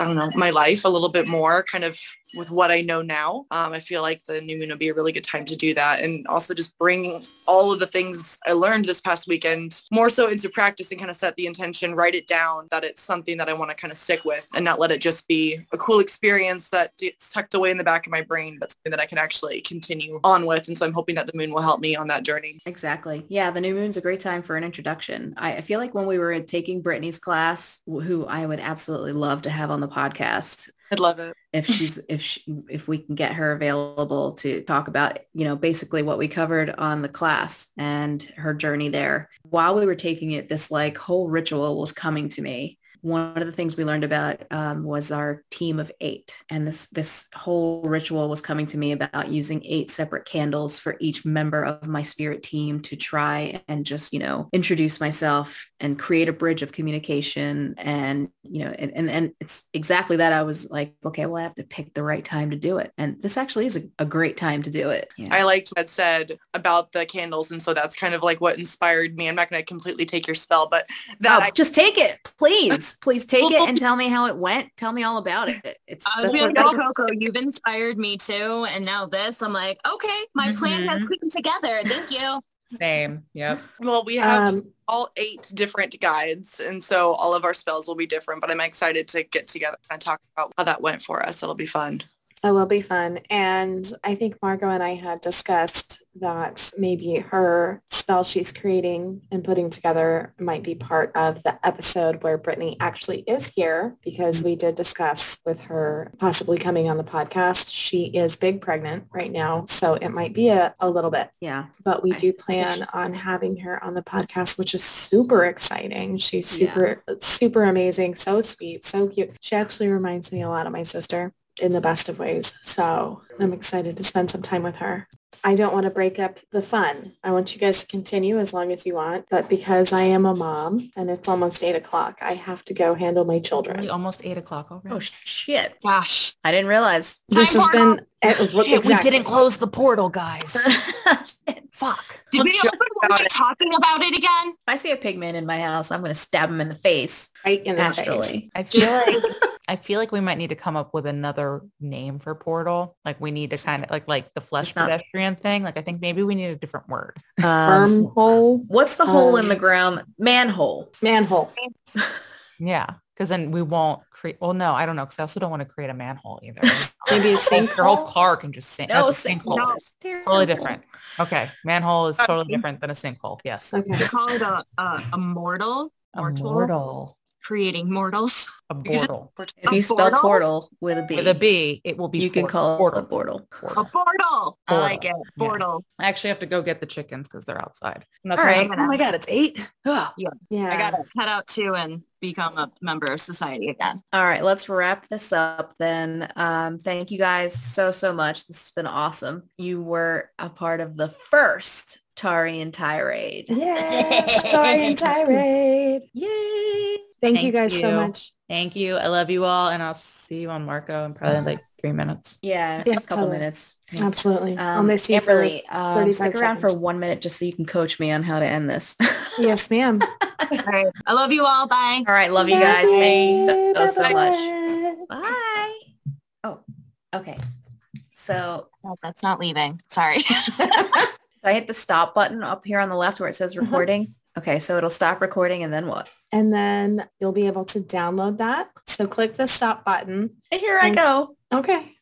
I don't know, my life a little bit more, kind of with what I know now. Um, I feel like the new moon would be a really good time to do that and also just bring all of the things I learned this past weekend more so into practice and kind of set the intention, write it down that it's something that I want to kind of stick with and not let it just be a cool experience that tucked away in the back of my brain, but something that I can actually continue on with. And so I'm hoping that the moon will help me on that journey. Exactly. Yeah, the new moon's a great time for an introduction. I, I feel like when we were taking Brittany's class, who I would absolutely love to have on the podcast, I'd love it. if she's if she, if we can get her available to talk about you know basically what we covered on the class and her journey there while we were taking it this like whole ritual was coming to me one of the things we learned about um, was our team of eight. And this, this whole ritual was coming to me about using eight separate candles for each member of my spirit team to try and just, you know, introduce myself and create a bridge of communication. And, you know, and, and, and it's exactly that. I was like, okay, well, I have to pick the right time to do it. And this actually is a, a great time to do it. I liked what said about the candles. And so that's kind of like what inspired me. I'm not going to completely take your spell, but that oh, I- just take it, please please take it and tell me how it went. Tell me all about it. It's I was gonna Coco. You've inspired me too, and now this. I'm like, okay, my mm-hmm. plan has come together. Thank you. Same. Yep. Well, we have um, all eight different guides, and so all of our spells will be different. But I'm excited to get together and talk about how that went for us. It'll be fun. It will be fun. And I think Margot and I had discussed that maybe her spell she's creating and putting together might be part of the episode where Brittany actually is here because we did discuss with her possibly coming on the podcast. She is big pregnant right now, so it might be a, a little bit. Yeah. But we do plan on having her on the podcast, which is super exciting. She's super, yeah. super amazing, so sweet, so cute. She actually reminds me a lot of my sister in the best of ways. So I'm excited to spend some time with her. I don't want to break up the fun. I want you guys to continue as long as you want. But because I am a mom and it's almost eight o'clock, I have to go handle my children. Almost eight o'clock already. Oh shit! Gosh, I didn't realize this has been. Shit, We didn't close the portal, guys. Fuck. Did we open when talking about it again? If I see a pigman in my house, I'm going to stab him in the face. Right in the astrally. face. I feel like I feel like we might need to come up with another name for portal. Like we need to kind of like like the flesh not, pedestrian thing. Like I think maybe we need a different word. Um, hole. What's the um, hole in the ground? Manhole. Manhole. yeah. Because then we won't create. Well, no, I don't know. Because I also don't want to create a manhole either. maybe a sinkhole. Your whole car can just sink. No, sinkhole. No. Totally different. Okay, manhole is totally different than a sinkhole. Yes. Okay. They call it a a, a mortal. A mortal creating mortals. A portal. If you spell portal with a B. With a B, it will be You can call it a portal. A portal. I like it. Portal. Yeah. I actually have to go get the chickens because they're outside. And that's All right. Oh my God, it's eight. Oh. Yeah. yeah. I got to head out too and become a member of society again. All right, let's wrap this up then. Um, thank you guys so, so much. This has been awesome. You were a part of the first Taurean Tirade. Yes, story and tirade. Yay. Thank, you Thank guys so much. Thank you. I love you all. And I'll see you on Marco in probably like three minutes. Yeah, Yeah, a couple totally. minutes. Absolutely. I'll Um, miss you for Amberly, um, 35 stick around for one minute just so you can coach me on how to end this. Yes, ma'am. All right. I love you all. Bye. All right, love you guys. Thank you so, so, so much. Bye-bye. Bye. Oh, okay. So Oh, that's not leaving. Sorry. so I hit the stop button up here on the left where it says Uh-huh. recording. Okay, so it'll stop recording and then what? And then you'll be able to download that. So click the stop button. And here I go. Okay.